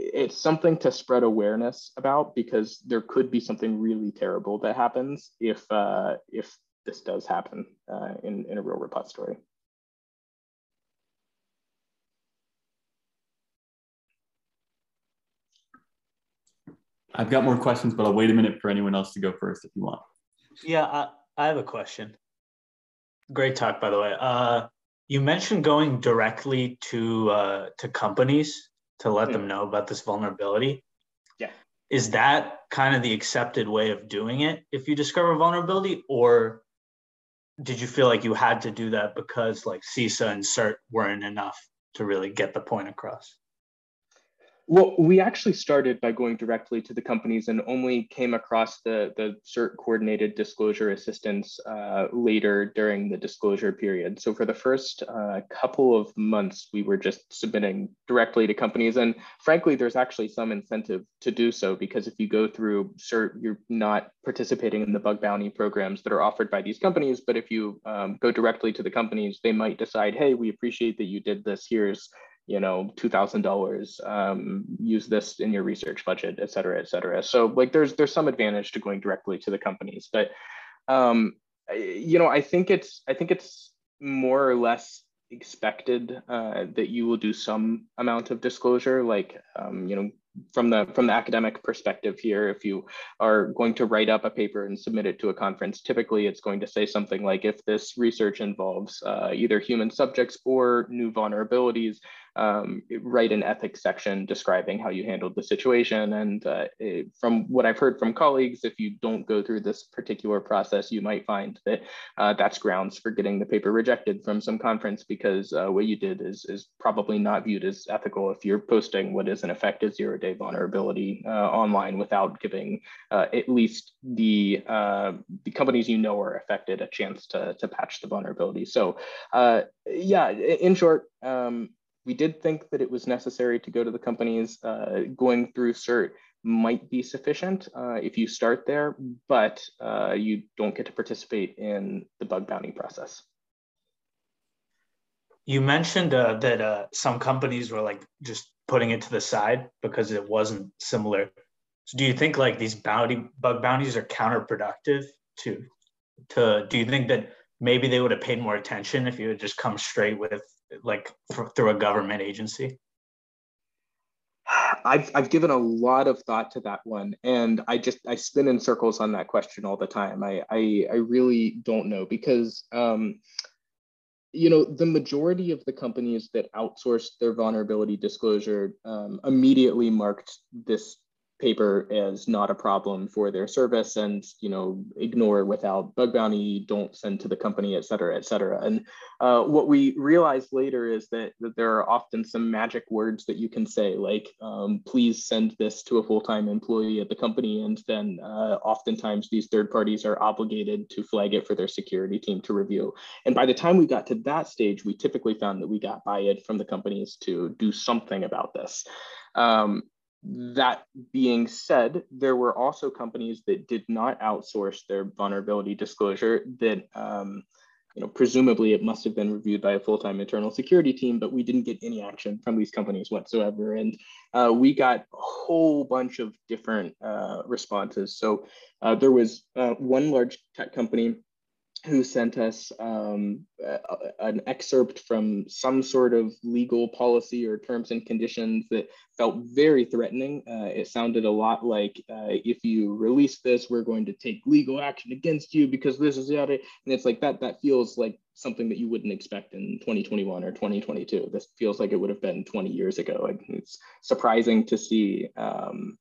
it's something to spread awareness about because there could be something really terrible that happens if uh, if this does happen uh, in, in a real repository. I've got more questions, but I'll wait a minute for anyone else to go first if you want. Yeah, I, I have a question. Great talk, by the way. Uh, you mentioned going directly to uh, to companies to let mm-hmm. them know about this vulnerability. Yeah. Is that kind of the accepted way of doing it if you discover vulnerability, or did you feel like you had to do that because like CISA and CERT weren't enough to really get the point across? Well, we actually started by going directly to the companies and only came across the, the CERT coordinated disclosure assistance uh, later during the disclosure period. So for the first uh, couple of months, we were just submitting directly to companies. And frankly, there's actually some incentive to do so because if you go through CERT, you're not participating in the bug bounty programs that are offered by these companies. But if you um, go directly to the companies, they might decide, hey, we appreciate that you did this. Here's you know, $2,000, um, use this in your research budget, et cetera, et cetera. So like there's, there's some advantage to going directly to the companies, but, um, you know, I think it's, I think it's more or less expected uh, that you will do some amount of disclosure, like, um, you know, from the from the academic perspective here if you are going to write up a paper and submit it to a conference typically it's going to say something like if this research involves uh, either human subjects or new vulnerabilities um, write an ethics section describing how you handled the situation. And uh, it, from what I've heard from colleagues, if you don't go through this particular process, you might find that uh, that's grounds for getting the paper rejected from some conference because uh, what you did is, is probably not viewed as ethical if you're posting what is in effect a zero day vulnerability uh, online without giving uh, at least the, uh, the companies you know are affected a chance to, to patch the vulnerability. So yeah, in short, um, we did think that it was necessary to go to the companies. Uh, going through CERT might be sufficient uh, if you start there, but uh, you don't get to participate in the bug bounty process. You mentioned uh, that uh, some companies were like just putting it to the side because it wasn't similar. So do you think like these bounty bug bounties are counterproductive to to do you think that maybe they would have paid more attention if you had just come straight with like for, through a government agency? [SIGHS] I've, I've given a lot of thought to that one and I just I spin in circles on that question all the time. I I, I really don't know because um, you know the majority of the companies that outsourced their vulnerability disclosure um, immediately marked this paper as not a problem for their service and you know ignore without bug bounty don't send to the company et cetera et cetera. And uh, what we realized later is that, that there are often some magic words that you can say like um, please send this to a full-time employee at the company. And then uh, oftentimes these third parties are obligated to flag it for their security team to review. And by the time we got to that stage we typically found that we got buy-in from the companies to do something about this. Um, that being said, there were also companies that did not outsource their vulnerability disclosure that, um, you know, presumably it must have been reviewed by a full-time internal security team, but we didn't get any action from these companies whatsoever. And uh, we got a whole bunch of different uh, responses. So uh, there was uh, one large tech company who sent us um, an excerpt from some sort of legal policy or terms and conditions that felt very threatening. Uh, it sounded a lot like uh, if you release this, we're going to take legal action against you because this is yada. And it's like that. That feels like something that you wouldn't expect in 2021 or 2022. This feels like it would have been 20 years ago. And it's surprising to see um,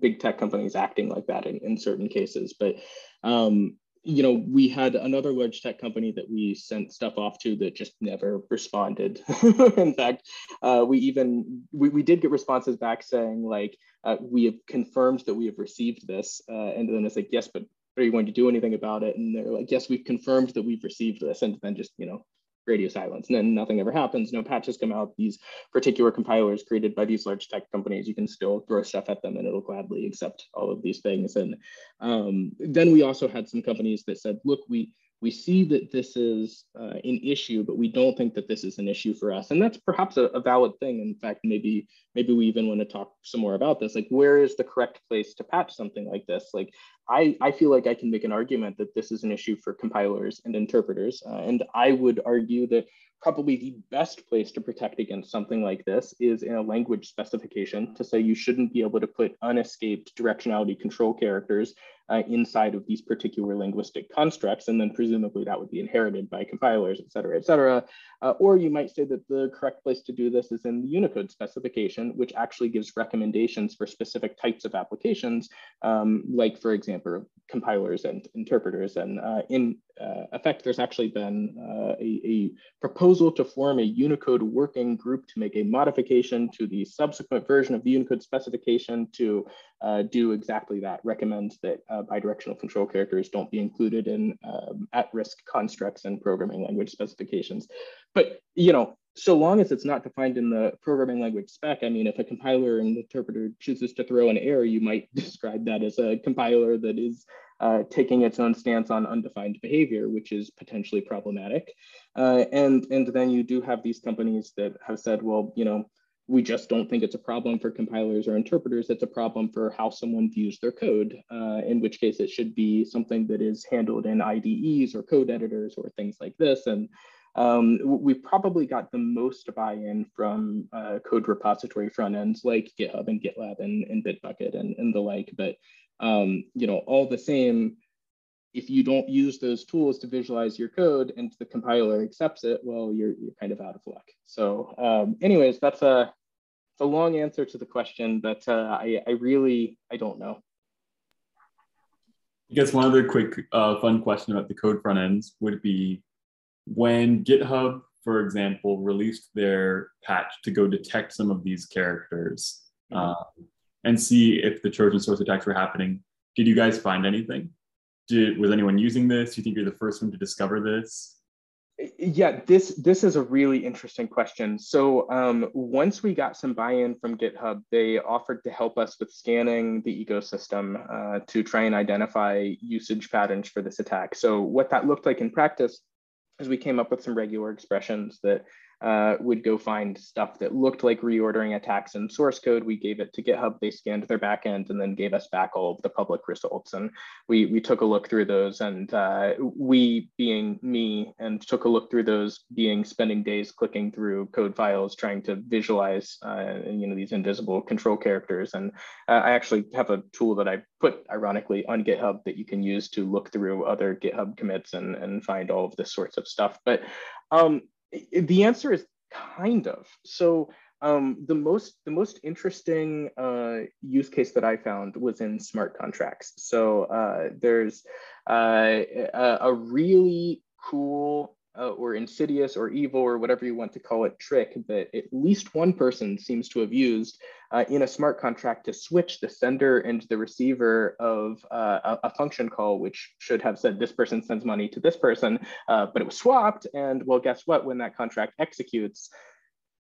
big tech companies acting like that in, in certain cases. But um, you know, we had another large tech company that we sent stuff off to that just never responded. [LAUGHS] in fact, uh, we even we, we did get responses back saying like uh, we have confirmed that we have received this, uh, and then it's like yes, but are you going to do anything about it? And they're like yes, we've confirmed that we've received this, and then just you know radio silence. And then nothing ever happens. No patches come out. These particular compilers created by these large tech companies you can still throw stuff at them and it'll gladly accept all of these things. And um, then we also had some companies that said look we we see that this is uh, an issue, but we don't think that this is an issue for us. And that's perhaps a, a, valid thing. In fact, maybe maybe we even want to talk some more about this. Like, where is the correct place to patch something like this? Like, I, I feel like I can make an argument that this is an issue for compilers and interpreters. Uh, and I would argue that probably the best place to protect against something like this is in a language specification to say you shouldn't be able to put unescaped directionality control characters uh, inside of these particular linguistic constructs, and then presumably that would be inherited by compilers, et cetera, et cetera. Uh, or you might say that the correct place to do this is in the Unicode specification, which actually gives recommendations for specific types of applications, um, like, for example, compilers and interpreters. And uh, in uh, effect, there's actually been uh, a, a, proposal to form a Unicode working group to make a modification to the subsequent version of the Unicode specification to uh, do exactly that, recommend that uh, bidirectional control characters don't be included in um, at-risk constructs and programming language specifications. But, you know, so long as it's not defined in the programming language spec, I mean, if a compiler and interpreter chooses to throw an error, you might [LAUGHS] describe that as a compiler that is uh, taking its own stance on undefined behavior, which is potentially problematic. Uh, and, and then you do have these companies that have said, well, you know, we just don't think it's a problem for compilers or interpreters. It's a problem for how someone views their code, uh, in which case it should be something that is handled in IDEs or code editors or things like this. And um, we probably got the most buy-in from uh, code repository front ends like GitHub and GitLab and, and Bitbucket and, and the like. But um, you know, all the same, if you don't use those tools to visualize your code and the compiler accepts it, well, you're, you're kind of out of luck. So um, anyways, that's a, a long answer to the question, but uh, I, I really, I don't know. I guess one other quick uh, fun question about the code front ends would be when GitHub, for example, released their patch to go detect some of these characters uh, and see if the Trojan source attacks were happening, did you guys find anything? Did, was anyone using this? Do you think you're the first one to discover this? Yeah, this this is a really interesting question. So um, once we got some buy-in from GitHub, they offered to help us with scanning the ecosystem uh, to try and identify usage patterns for this attack. So what that looked like in practice is we came up with some regular expressions that uh, would go find stuff that looked like reordering attacks in source code. We gave it to GitHub, they scanned their backend and then gave us back all of the public results. And we, we took a look through those and uh, we being me and took a look through those being spending days clicking through code files, trying to visualize uh, you know, these invisible control characters. And uh, I actually have a tool that I put ironically on GitHub that you can use to look through other GitHub commits and, and find all of this sorts of stuff. But um, the answer is kind of. So um, the most the most interesting uh, use case that I found was in smart contracts. So uh, there's uh, a, a, really cool uh, or insidious or evil or whatever you want to call it trick that at least one person seems to have used uh, in a smart contract to switch the sender and the receiver of uh, a, function call, which should have said this person sends money to this person, uh, but it was swapped. And well, guess what? When that contract executes,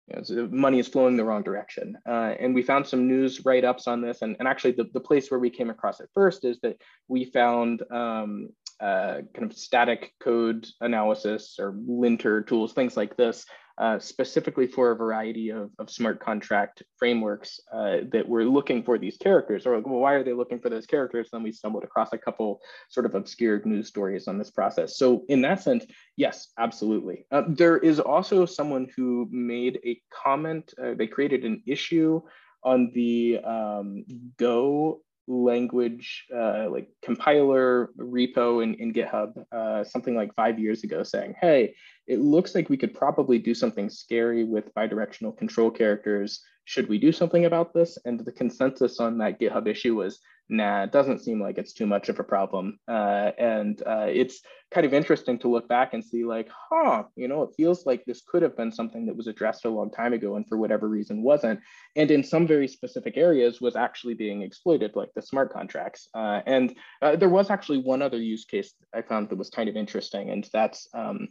you know, money is flowing the wrong direction. Uh, and we found some news write-ups on this. And, and actually the, the place where we came across it first is that we found um, uh, kind of static code analysis or linter tools, things like this, uh, specifically for a variety of, of smart contract frameworks uh, that were looking for these characters. Or well, why are they looking for those characters? Then we stumbled across a couple sort of obscure news stories on this process. So in that sense, yes, absolutely. Uh, there is also someone who made a comment. Uh, they created an issue on the um, Go language uh, like compiler repo in, in GitHub uh, something like five years ago saying, hey, it looks like we could probably do something scary with bidirectional control characters. Should we do something about this? And the consensus on that GitHub issue was, nah, it doesn't seem like it's too much of a problem. Uh, and uh, it's kind of interesting to look back and see like, huh, you know, it feels like this could have been something that was addressed a long time ago and for whatever reason wasn't. And in some very specific areas was actually being exploited, like the smart contracts. Uh, and uh, there was actually one other use case I found that was kind of interesting, and that's um,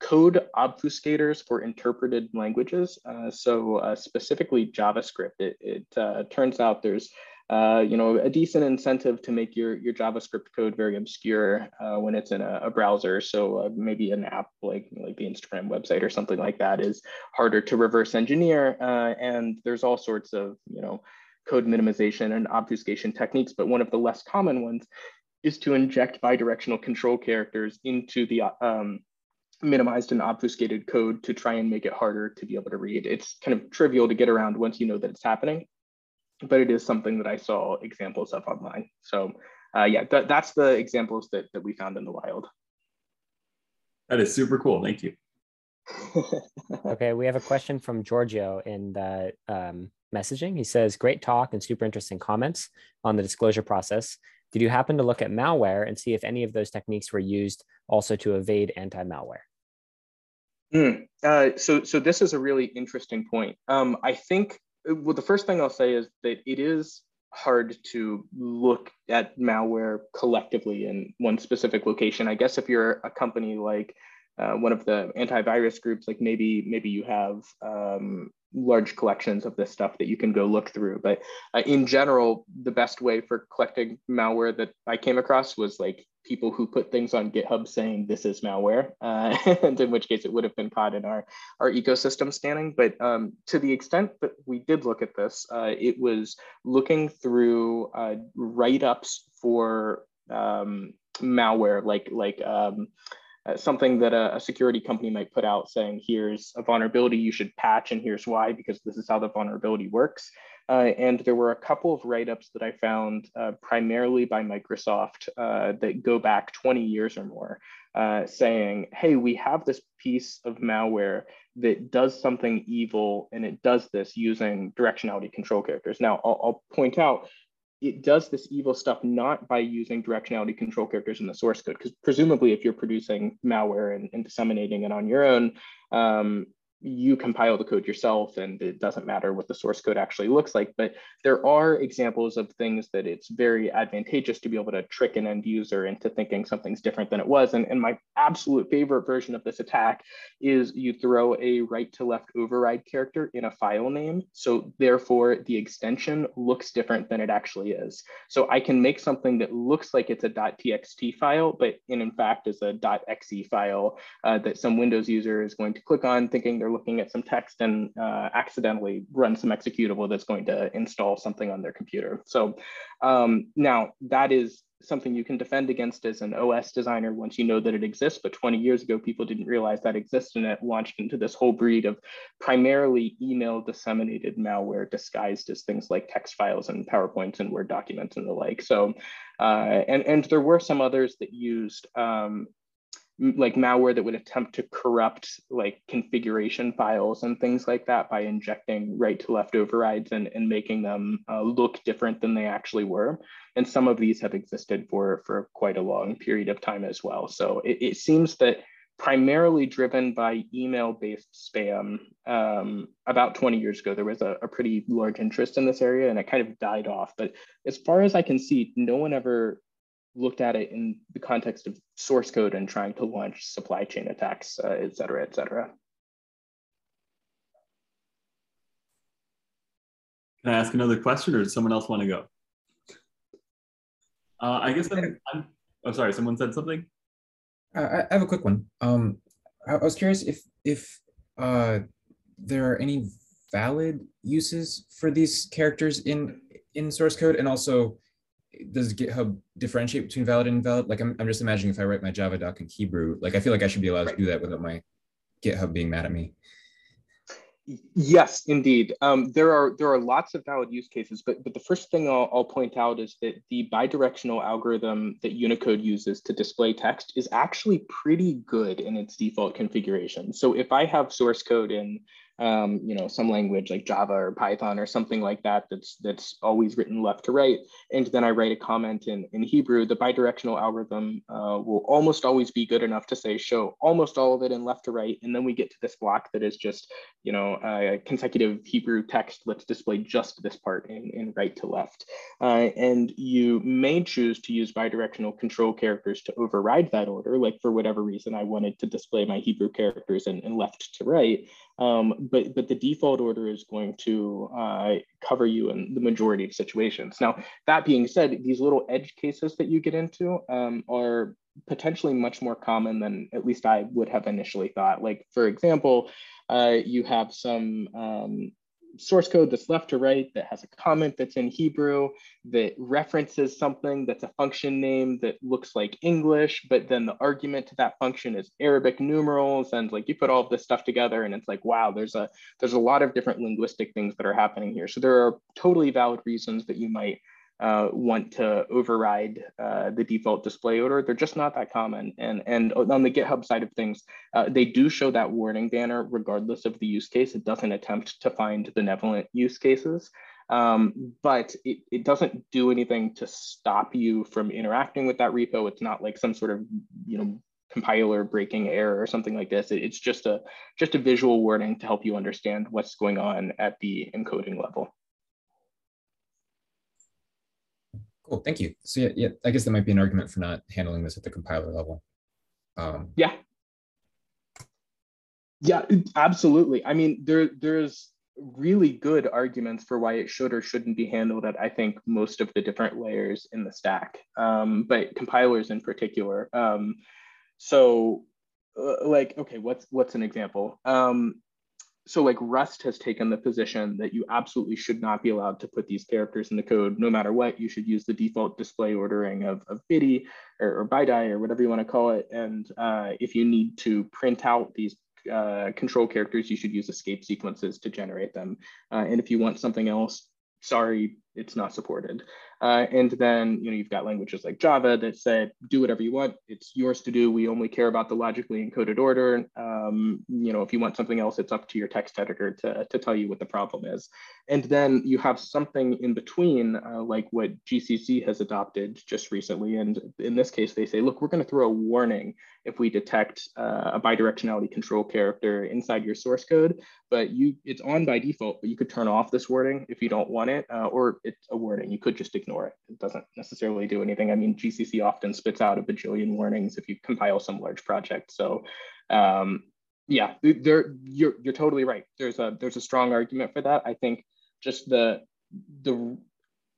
code obfuscators for interpreted languages. Uh, so uh, specifically JavaScript, it, it uh, turns out there's uh, you know, a decent incentive to make your, your JavaScript code very obscure uh, when it's in a, a browser. So uh, maybe an app like, like the Instagram website or something like that is harder to reverse engineer. Uh, and there's all sorts of, you know, code minimization and obfuscation techniques, but one of the less common ones is to inject bidirectional control characters into the um, minimized and obfuscated code to try and make it harder to be able to read. It's kind of trivial to get around once you know that it's happening, but it is something that I saw examples of online. So uh, yeah, th that's the examples that, that we found in the wild. That is super cool. Thank you. [LAUGHS] okay, we have a question from Giorgio in the um, messaging. He says, great talk and super interesting comments on the disclosure process. Did you happen to look at malware and see if any of those techniques were used also to evade anti-malware? Mm, uh, so, so this is a really interesting point. Um, I think, well, the first thing I'll say is that it is hard to look at malware collectively in one specific location. I guess if you're a company like uh, one of the antivirus groups, like maybe maybe you have um, large collections of this stuff that you can go look through. But uh, in general, the best way for collecting malware that I came across was like people who put things on GitHub saying this is malware, uh, [LAUGHS] and in which case it would have been caught in our, our ecosystem scanning. But um, to the extent that we did look at this, uh, it was looking through uh, write-ups for um, malware, like like um, something that a, a, security company might put out saying, here's a vulnerability you should patch and here's why, because this is how the vulnerability works. Uh, and there were a couple of write-ups that I found uh, primarily by Microsoft uh, that go back 20 years or more, uh, saying, hey, we have this piece of malware that does something evil and it does this using directionality control characters. Now, I'll, I'll point out it does this evil stuff not by using directionality control characters in the source code, because presumably if you're producing malware and, and, disseminating it on your own, um, you compile the code yourself and it doesn't matter what the source code actually looks like. But there are examples of things that it's very advantageous to be able to trick an end user into thinking something's different than it was. And, and my absolute favorite version of this attack is you throw a right to left override character in a file name. So therefore the extension looks different than it actually is. So I can make something that looks like it's a .txt file, but in, in fact is a .exe file uh, that some Windows user is going to click on thinking they're they're looking at some text and uh, accidentally run some executable that's going to install something on their computer. So um, now that is something you can defend against as an OS designer once you know that it exists. But 20 years ago, people didn't realize that existed and it launched into this whole breed of primarily email disseminated malware disguised as things like text files and PowerPoints and Word documents and the like. So, uh, and, and there were some others that used um, like malware that would attempt to corrupt like configuration files and things like that by injecting right to left overrides and, and making them uh, look different than they actually were. And some of these have existed for, for quite a long period of time as well. So it, it seems that primarily driven by email-based spam. Um, about 20 years ago, there was a, a, pretty large interest in this area and it kind of died off. But as far as I can see, no one ever looked at it in the context of source code and trying to launch supply chain attacks, uh, et cetera, et cetera. Can I ask another question or does someone else want to go? Uh, I guess I'm, I'm, oh, sorry, someone said something? I, I have a quick one. Um, I, I was curious if, if uh, there are any valid uses for these characters in, in source code and also does GitHub differentiate between valid and invalid? Like I'm, I'm just imagining if I write my Javadoc in Hebrew, like I feel like I should be allowed right. to do that without my GitHub being mad at me. Yes, indeed. Um, there are there are lots of valid use cases, but but the first thing I'll, I'll point out is that the bidirectional algorithm that Unicode uses to display text is actually pretty good in its default configuration. So if I have source code in um, you know, some language like Java or Python or something like that that's that's always written left to right. And then I write a comment in, in Hebrew, the bidirectional algorithm uh, will almost always be good enough to say show almost all of it in left to right. And then we get to this block that is just, you know, uh, consecutive Hebrew text. Let's display just this part in, in right to left. Uh, and you may choose to use bidirectional control characters to override that order. Like for whatever reason, I wanted to display my Hebrew characters in, in left to right. Um, but, but the default order is going to uh, cover you in the majority of situations. Now, that being said, these little edge cases that you get into um, are potentially much more common than at least I would have initially thought. Like, for example, uh, you have some um, source code that's left to right that has a comment that's in Hebrew that references something that's a function name that looks like English, but then the argument to that function is Arabic numerals, and like you put all of this stuff together, and it's like, wow, there's a there's a lot of different linguistic things that are happening here. So there are totally valid reasons that you might uh, want to override uh, the default display order. They're just not that common. And, and on the GitHub side of things, uh, they do show that warning banner regardless of the use case. It doesn't attempt to find benevolent use cases. Um, but it, it doesn't do anything to stop you from interacting with that repo. It's not like some sort of, you know, compiler breaking error or something like this. It, it's just a just a visual warning to help you understand what's going on at the encoding level. Cool, thank you. So yeah, yeah, I guess there might be an argument for not handling this at the compiler level. Um, yeah. Yeah, absolutely. I mean, there there's really good arguments for why it should or shouldn't be handled at I think most of the different layers in the stack, um, but compilers in particular. Um, so, uh, like, okay, what's what's an example? Um, so like Rust has taken the position that you absolutely should not be allowed to put these characters in the code no matter what. You should use the default display ordering of, of BIDI or, or BiDi or whatever you want to call it. And uh, if you need to print out these uh, control characters, you should use escape sequences to generate them. Uh, and if you want something else, sorry, it's not supported. Uh, and then you know you've got languages like Java that say do whatever you want. It's yours to do. We only care about the logically encoded order. Um, you know if you want something else, it's up to your text editor to, to tell you what the problem is. And then you have something in between, uh, like what GCC has adopted just recently. And in this case, they say, look, we're going to throw a warning if we detect uh, a bidirectionality control character inside your source code. But you it's on by default, but you could turn off this warning if you don't want it, uh, or it's a warning. You could just ignore it. It doesn't necessarily do anything. I mean, GCC often spits out a bajillion warnings if you compile some large project. So um, yeah, there you're you're totally right. There's a there's a strong argument for that. I think just the the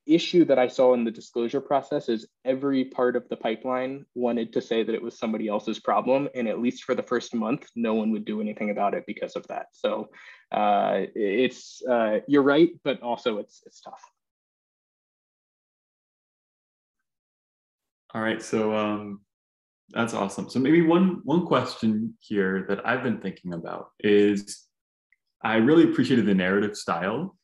issue that I saw in the disclosure process is every part of the pipeline wanted to say that it was somebody else's problem. And at least for the first month, no one would do anything about it because of that. So uh, it's, uh, you're right, but also it's, it's tough. All right, so um, that's awesome. So maybe one one question here that I've been thinking about is, I really appreciated the narrative style,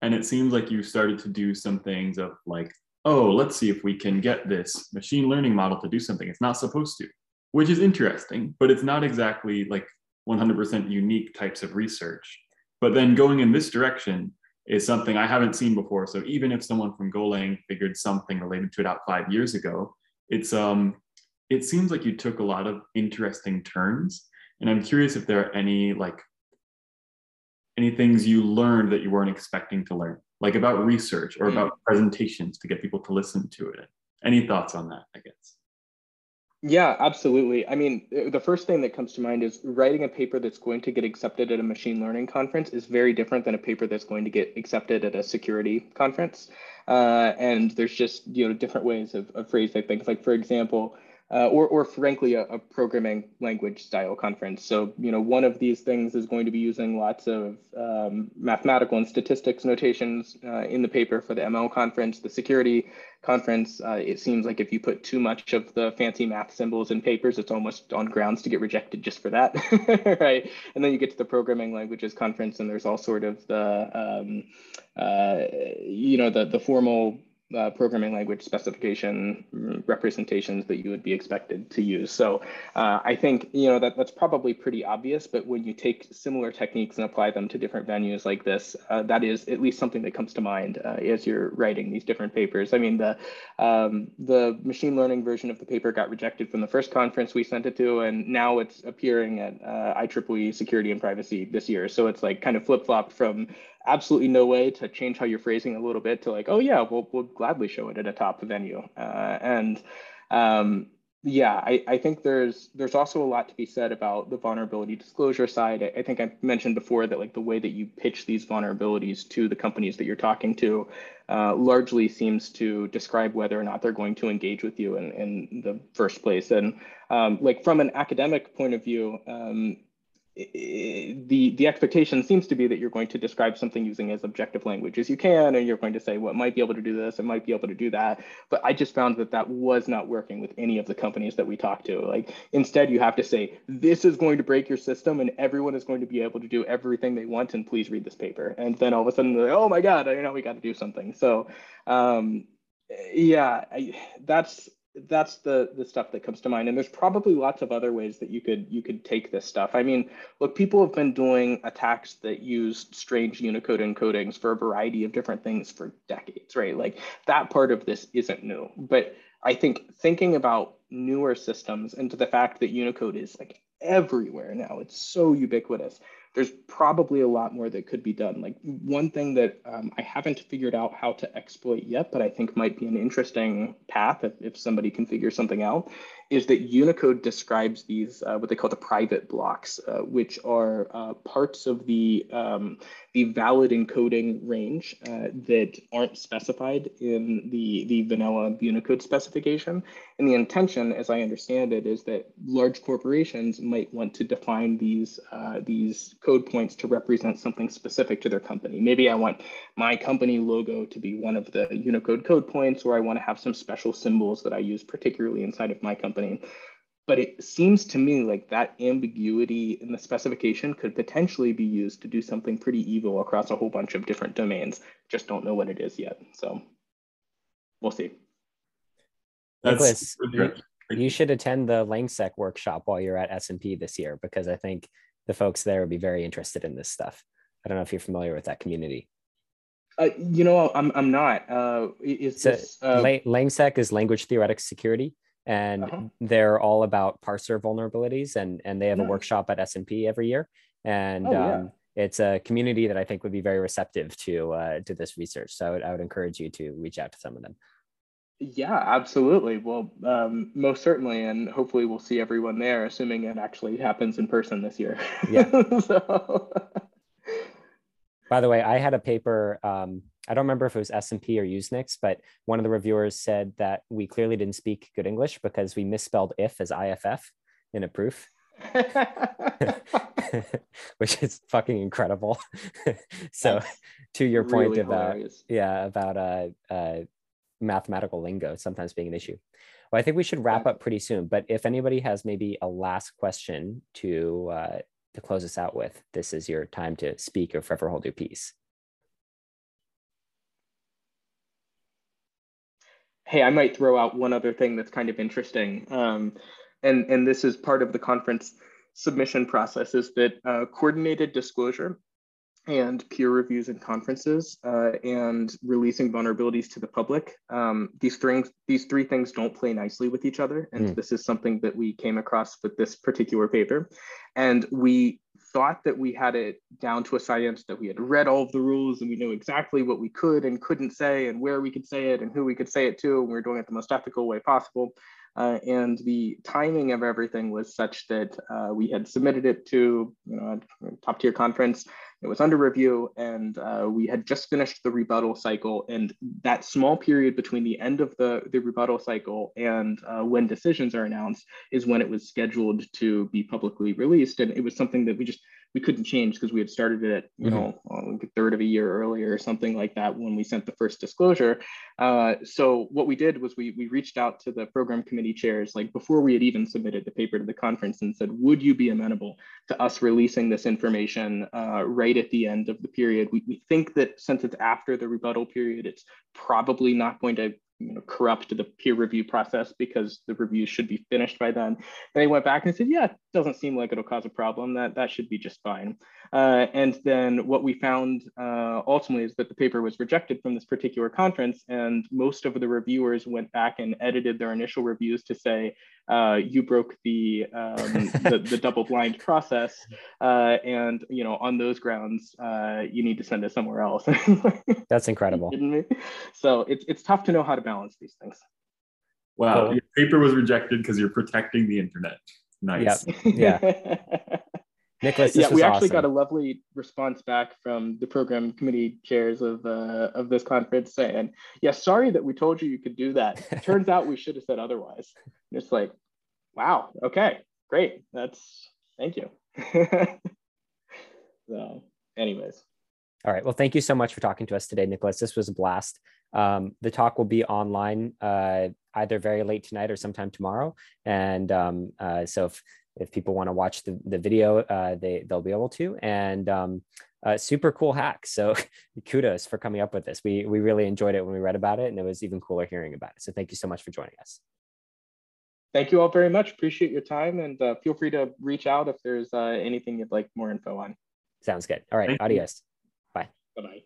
and it seems like you started to do some things of like, oh, let's see if we can get this machine learning model to do something it's not supposed to, which is interesting, but it's not exactly like 100% unique types of research. But then going in this direction is something I haven't seen before. So even if someone from Golang figured something related to it out five years ago, it's um it seems like you took a lot of interesting turns. And I'm curious if there are any like any things you learned that you weren't expecting to learn, like about research or mm. about presentations to get people to listen to it. Any thoughts on that, I guess? Yeah, absolutely. I mean, the first thing that comes to mind is writing a paper that's going to get accepted at a machine learning conference is very different than a paper that's going to get accepted at a security conference. Uh, and there's just you know different ways of, of phrasing things. Like for example, uh, or, or frankly, a, a, programming language style conference. So, you know, one of these things is going to be using lots of um, mathematical and statistics notations uh, in the paper for the ML conference. The security conference, uh, it seems like if you put too much of the fancy math symbols in papers, it's almost on grounds to get rejected just for that, [LAUGHS] right? And then you get to the programming languages conference, and there's all sort of the, um, uh, you know, the the formal uh, programming language specification representations that you would be expected to use. So uh, I think you know that that's probably pretty obvious, but when you take similar techniques and apply them to different venues like this, uh, that is at least something that comes to mind uh, as you're writing these different papers. I mean, the um, the machine learning version of the paper got rejected from the first conference we sent it to, and now it's appearing at uh, IEEE Security and Privacy this year. So it's like kind of flip flopped from absolutely no way to change how you're phrasing a little bit to like, oh yeah, we'll, we'll gladly show it at a top venue. Uh, and um, yeah, I, I think there's there's also a lot to be said about the vulnerability disclosure side. I, I think I mentioned before that like the way that you pitch these vulnerabilities to the companies that you're talking to uh, largely seems to describe whether or not they're going to engage with you in, in the first place. And um, like from an academic point of view, um, the the expectation seems to be that you're going to describe something using as objective language as you can and you're going to say well might be able to do this it might be able to do that. But i just found that that was not working with any of the companies that we talked to. Like instead you have to say this is going to break your system and everyone is going to be able to do everything they want and please read this paper. And then all of a sudden they're like oh my god you know we got to do something. So um, yeah I, that's that's the the stuff that comes to mind. And there's probably lots of other ways that you could you could take this stuff. I mean look people have been doing attacks that use strange unicode encodings for a variety of different things for decades right? Like that part of this isn't new. But i think thinking about newer systems and to the fact that unicode is like everywhere now it's so ubiquitous there's probably a lot more that could be done. Like one thing that um, I haven't figured out how to exploit yet, but I think might be an interesting path if, if somebody can figure something out, is that Unicode describes these uh, what they call the private blocks, uh, which are uh, parts of the um, the valid encoding range uh, that aren't specified in the the vanilla Unicode specification. And the intention, as I understand it, is that large corporations might want to define these uh, these code points to represent something specific to their company. Maybe I want my company logo to be one of the Unicode code points, or I want to have some special symbols that I use particularly inside of my company. But it seems to me like that ambiguity in the specification could potentially be used to do something pretty evil across a whole bunch of different domains. Just don't know what it is yet. So we'll see. Nicholas, you, you, should attend the Langsec workshop while you're at S&P this year because I think the folks there would be very interested in this stuff. I don't know if you're familiar with that community. Uh, you know, I'm, I'm not. Uh, is so this, uh... Langsec is language theoretic security, and uh-huh. they're all about parser vulnerabilities, and and they have nice. a workshop at S and P every year, and oh, yeah. um, it's a community that I think would be very receptive to uh, to this research. So I would, I would encourage you to reach out to some of them. Yeah, absolutely. Well, um, most certainly, and hopefully we'll see everyone there, assuming it actually happens in person this year. Yeah. [LAUGHS] so. By the way, I had a paper. Um, I don't remember if it was S and P or Usenix, but one of the reviewers said that we clearly didn't speak good English because we misspelled if as IFF in a proof. [LAUGHS] which is fucking incredible. [LAUGHS] so, That's to your point really about hilarious. yeah about uh, uh, mathematical lingo sometimes being an issue. Well, I think we should wrap up pretty soon. But if anybody has maybe a last question to uh, to close us out with, this is your time to speak or forever hold your peace. Hey, I might throw out one other thing that's kind of interesting, um, and and this is part of the conference submission process is that uh, coordinated disclosure and peer reviews and conferences uh, and releasing vulnerabilities to the public. Um, these, things, these three things don't play nicely with each other. And mm. this is something that we came across with this particular paper. And we thought that we had it down to a science that we had read all of the rules and we knew exactly what we could and couldn't say and where we could say it and who we could say it to. And we were doing it the most ethical way possible. Uh, and the timing of everything was such that uh, we had submitted it to you know, a top tier conference it was under review, and uh, we had just finished the rebuttal cycle. And that small period between the end of the, the rebuttal cycle and uh, when decisions are announced is when it was scheduled to be publicly released. And it was something that we just we couldn't change because we had started it, you mm-hmm. know, like a third of a year earlier or something like that when we sent the first disclosure. Uh, so what we did was we we reached out to the program committee chairs like before we had even submitted the paper to the conference and said, would you be amenable to us releasing this information uh, right at the end of the period? We, we think that since it's after the rebuttal period, it's probably not going to you know, corrupt the peer review process because the reviews should be finished by then. And they went back and said, yeah, it doesn't seem like it'll cause a problem. That, that should be just fine. Uh, and then what we found uh, ultimately is that the paper was rejected from this particular conference and most of the reviewers went back and edited their initial reviews to say, uh, you broke the, um, the, the [LAUGHS] double blind process, uh, and you know on those grounds uh, you need to send it somewhere else. [LAUGHS] That's incredible. So it's it's tough to know how to balance these things. Wow, cool. your paper was rejected because you're protecting the internet. Nice. Yep. Yeah. [LAUGHS] Nicholas, yeah, we actually awesome. got a lovely response back from the program committee chairs of uh, of this conference saying, "Yeah, sorry that we told you you could do that. [LAUGHS] Turns out we should have said otherwise." And it's like, wow, okay, great. That's thank you. [LAUGHS] so, anyways. All right. Well, thank you so much for talking to us today, Nicholas. This was a blast. Um, the talk will be online uh, either very late tonight or sometime tomorrow. And um, uh, so if, if people want to watch the, the video, uh, they, they'll be able to. And um, uh, super cool hack. So [LAUGHS] kudos for coming up with this. We, we really enjoyed it when we read about it and it was even cooler hearing about it. So thank you so much for joining us. Thank you all very much. Appreciate your time and uh, feel free to reach out if there's uh, anything you'd like more info on. Sounds good. All right. Thank adios. You. Bye. Bye-bye.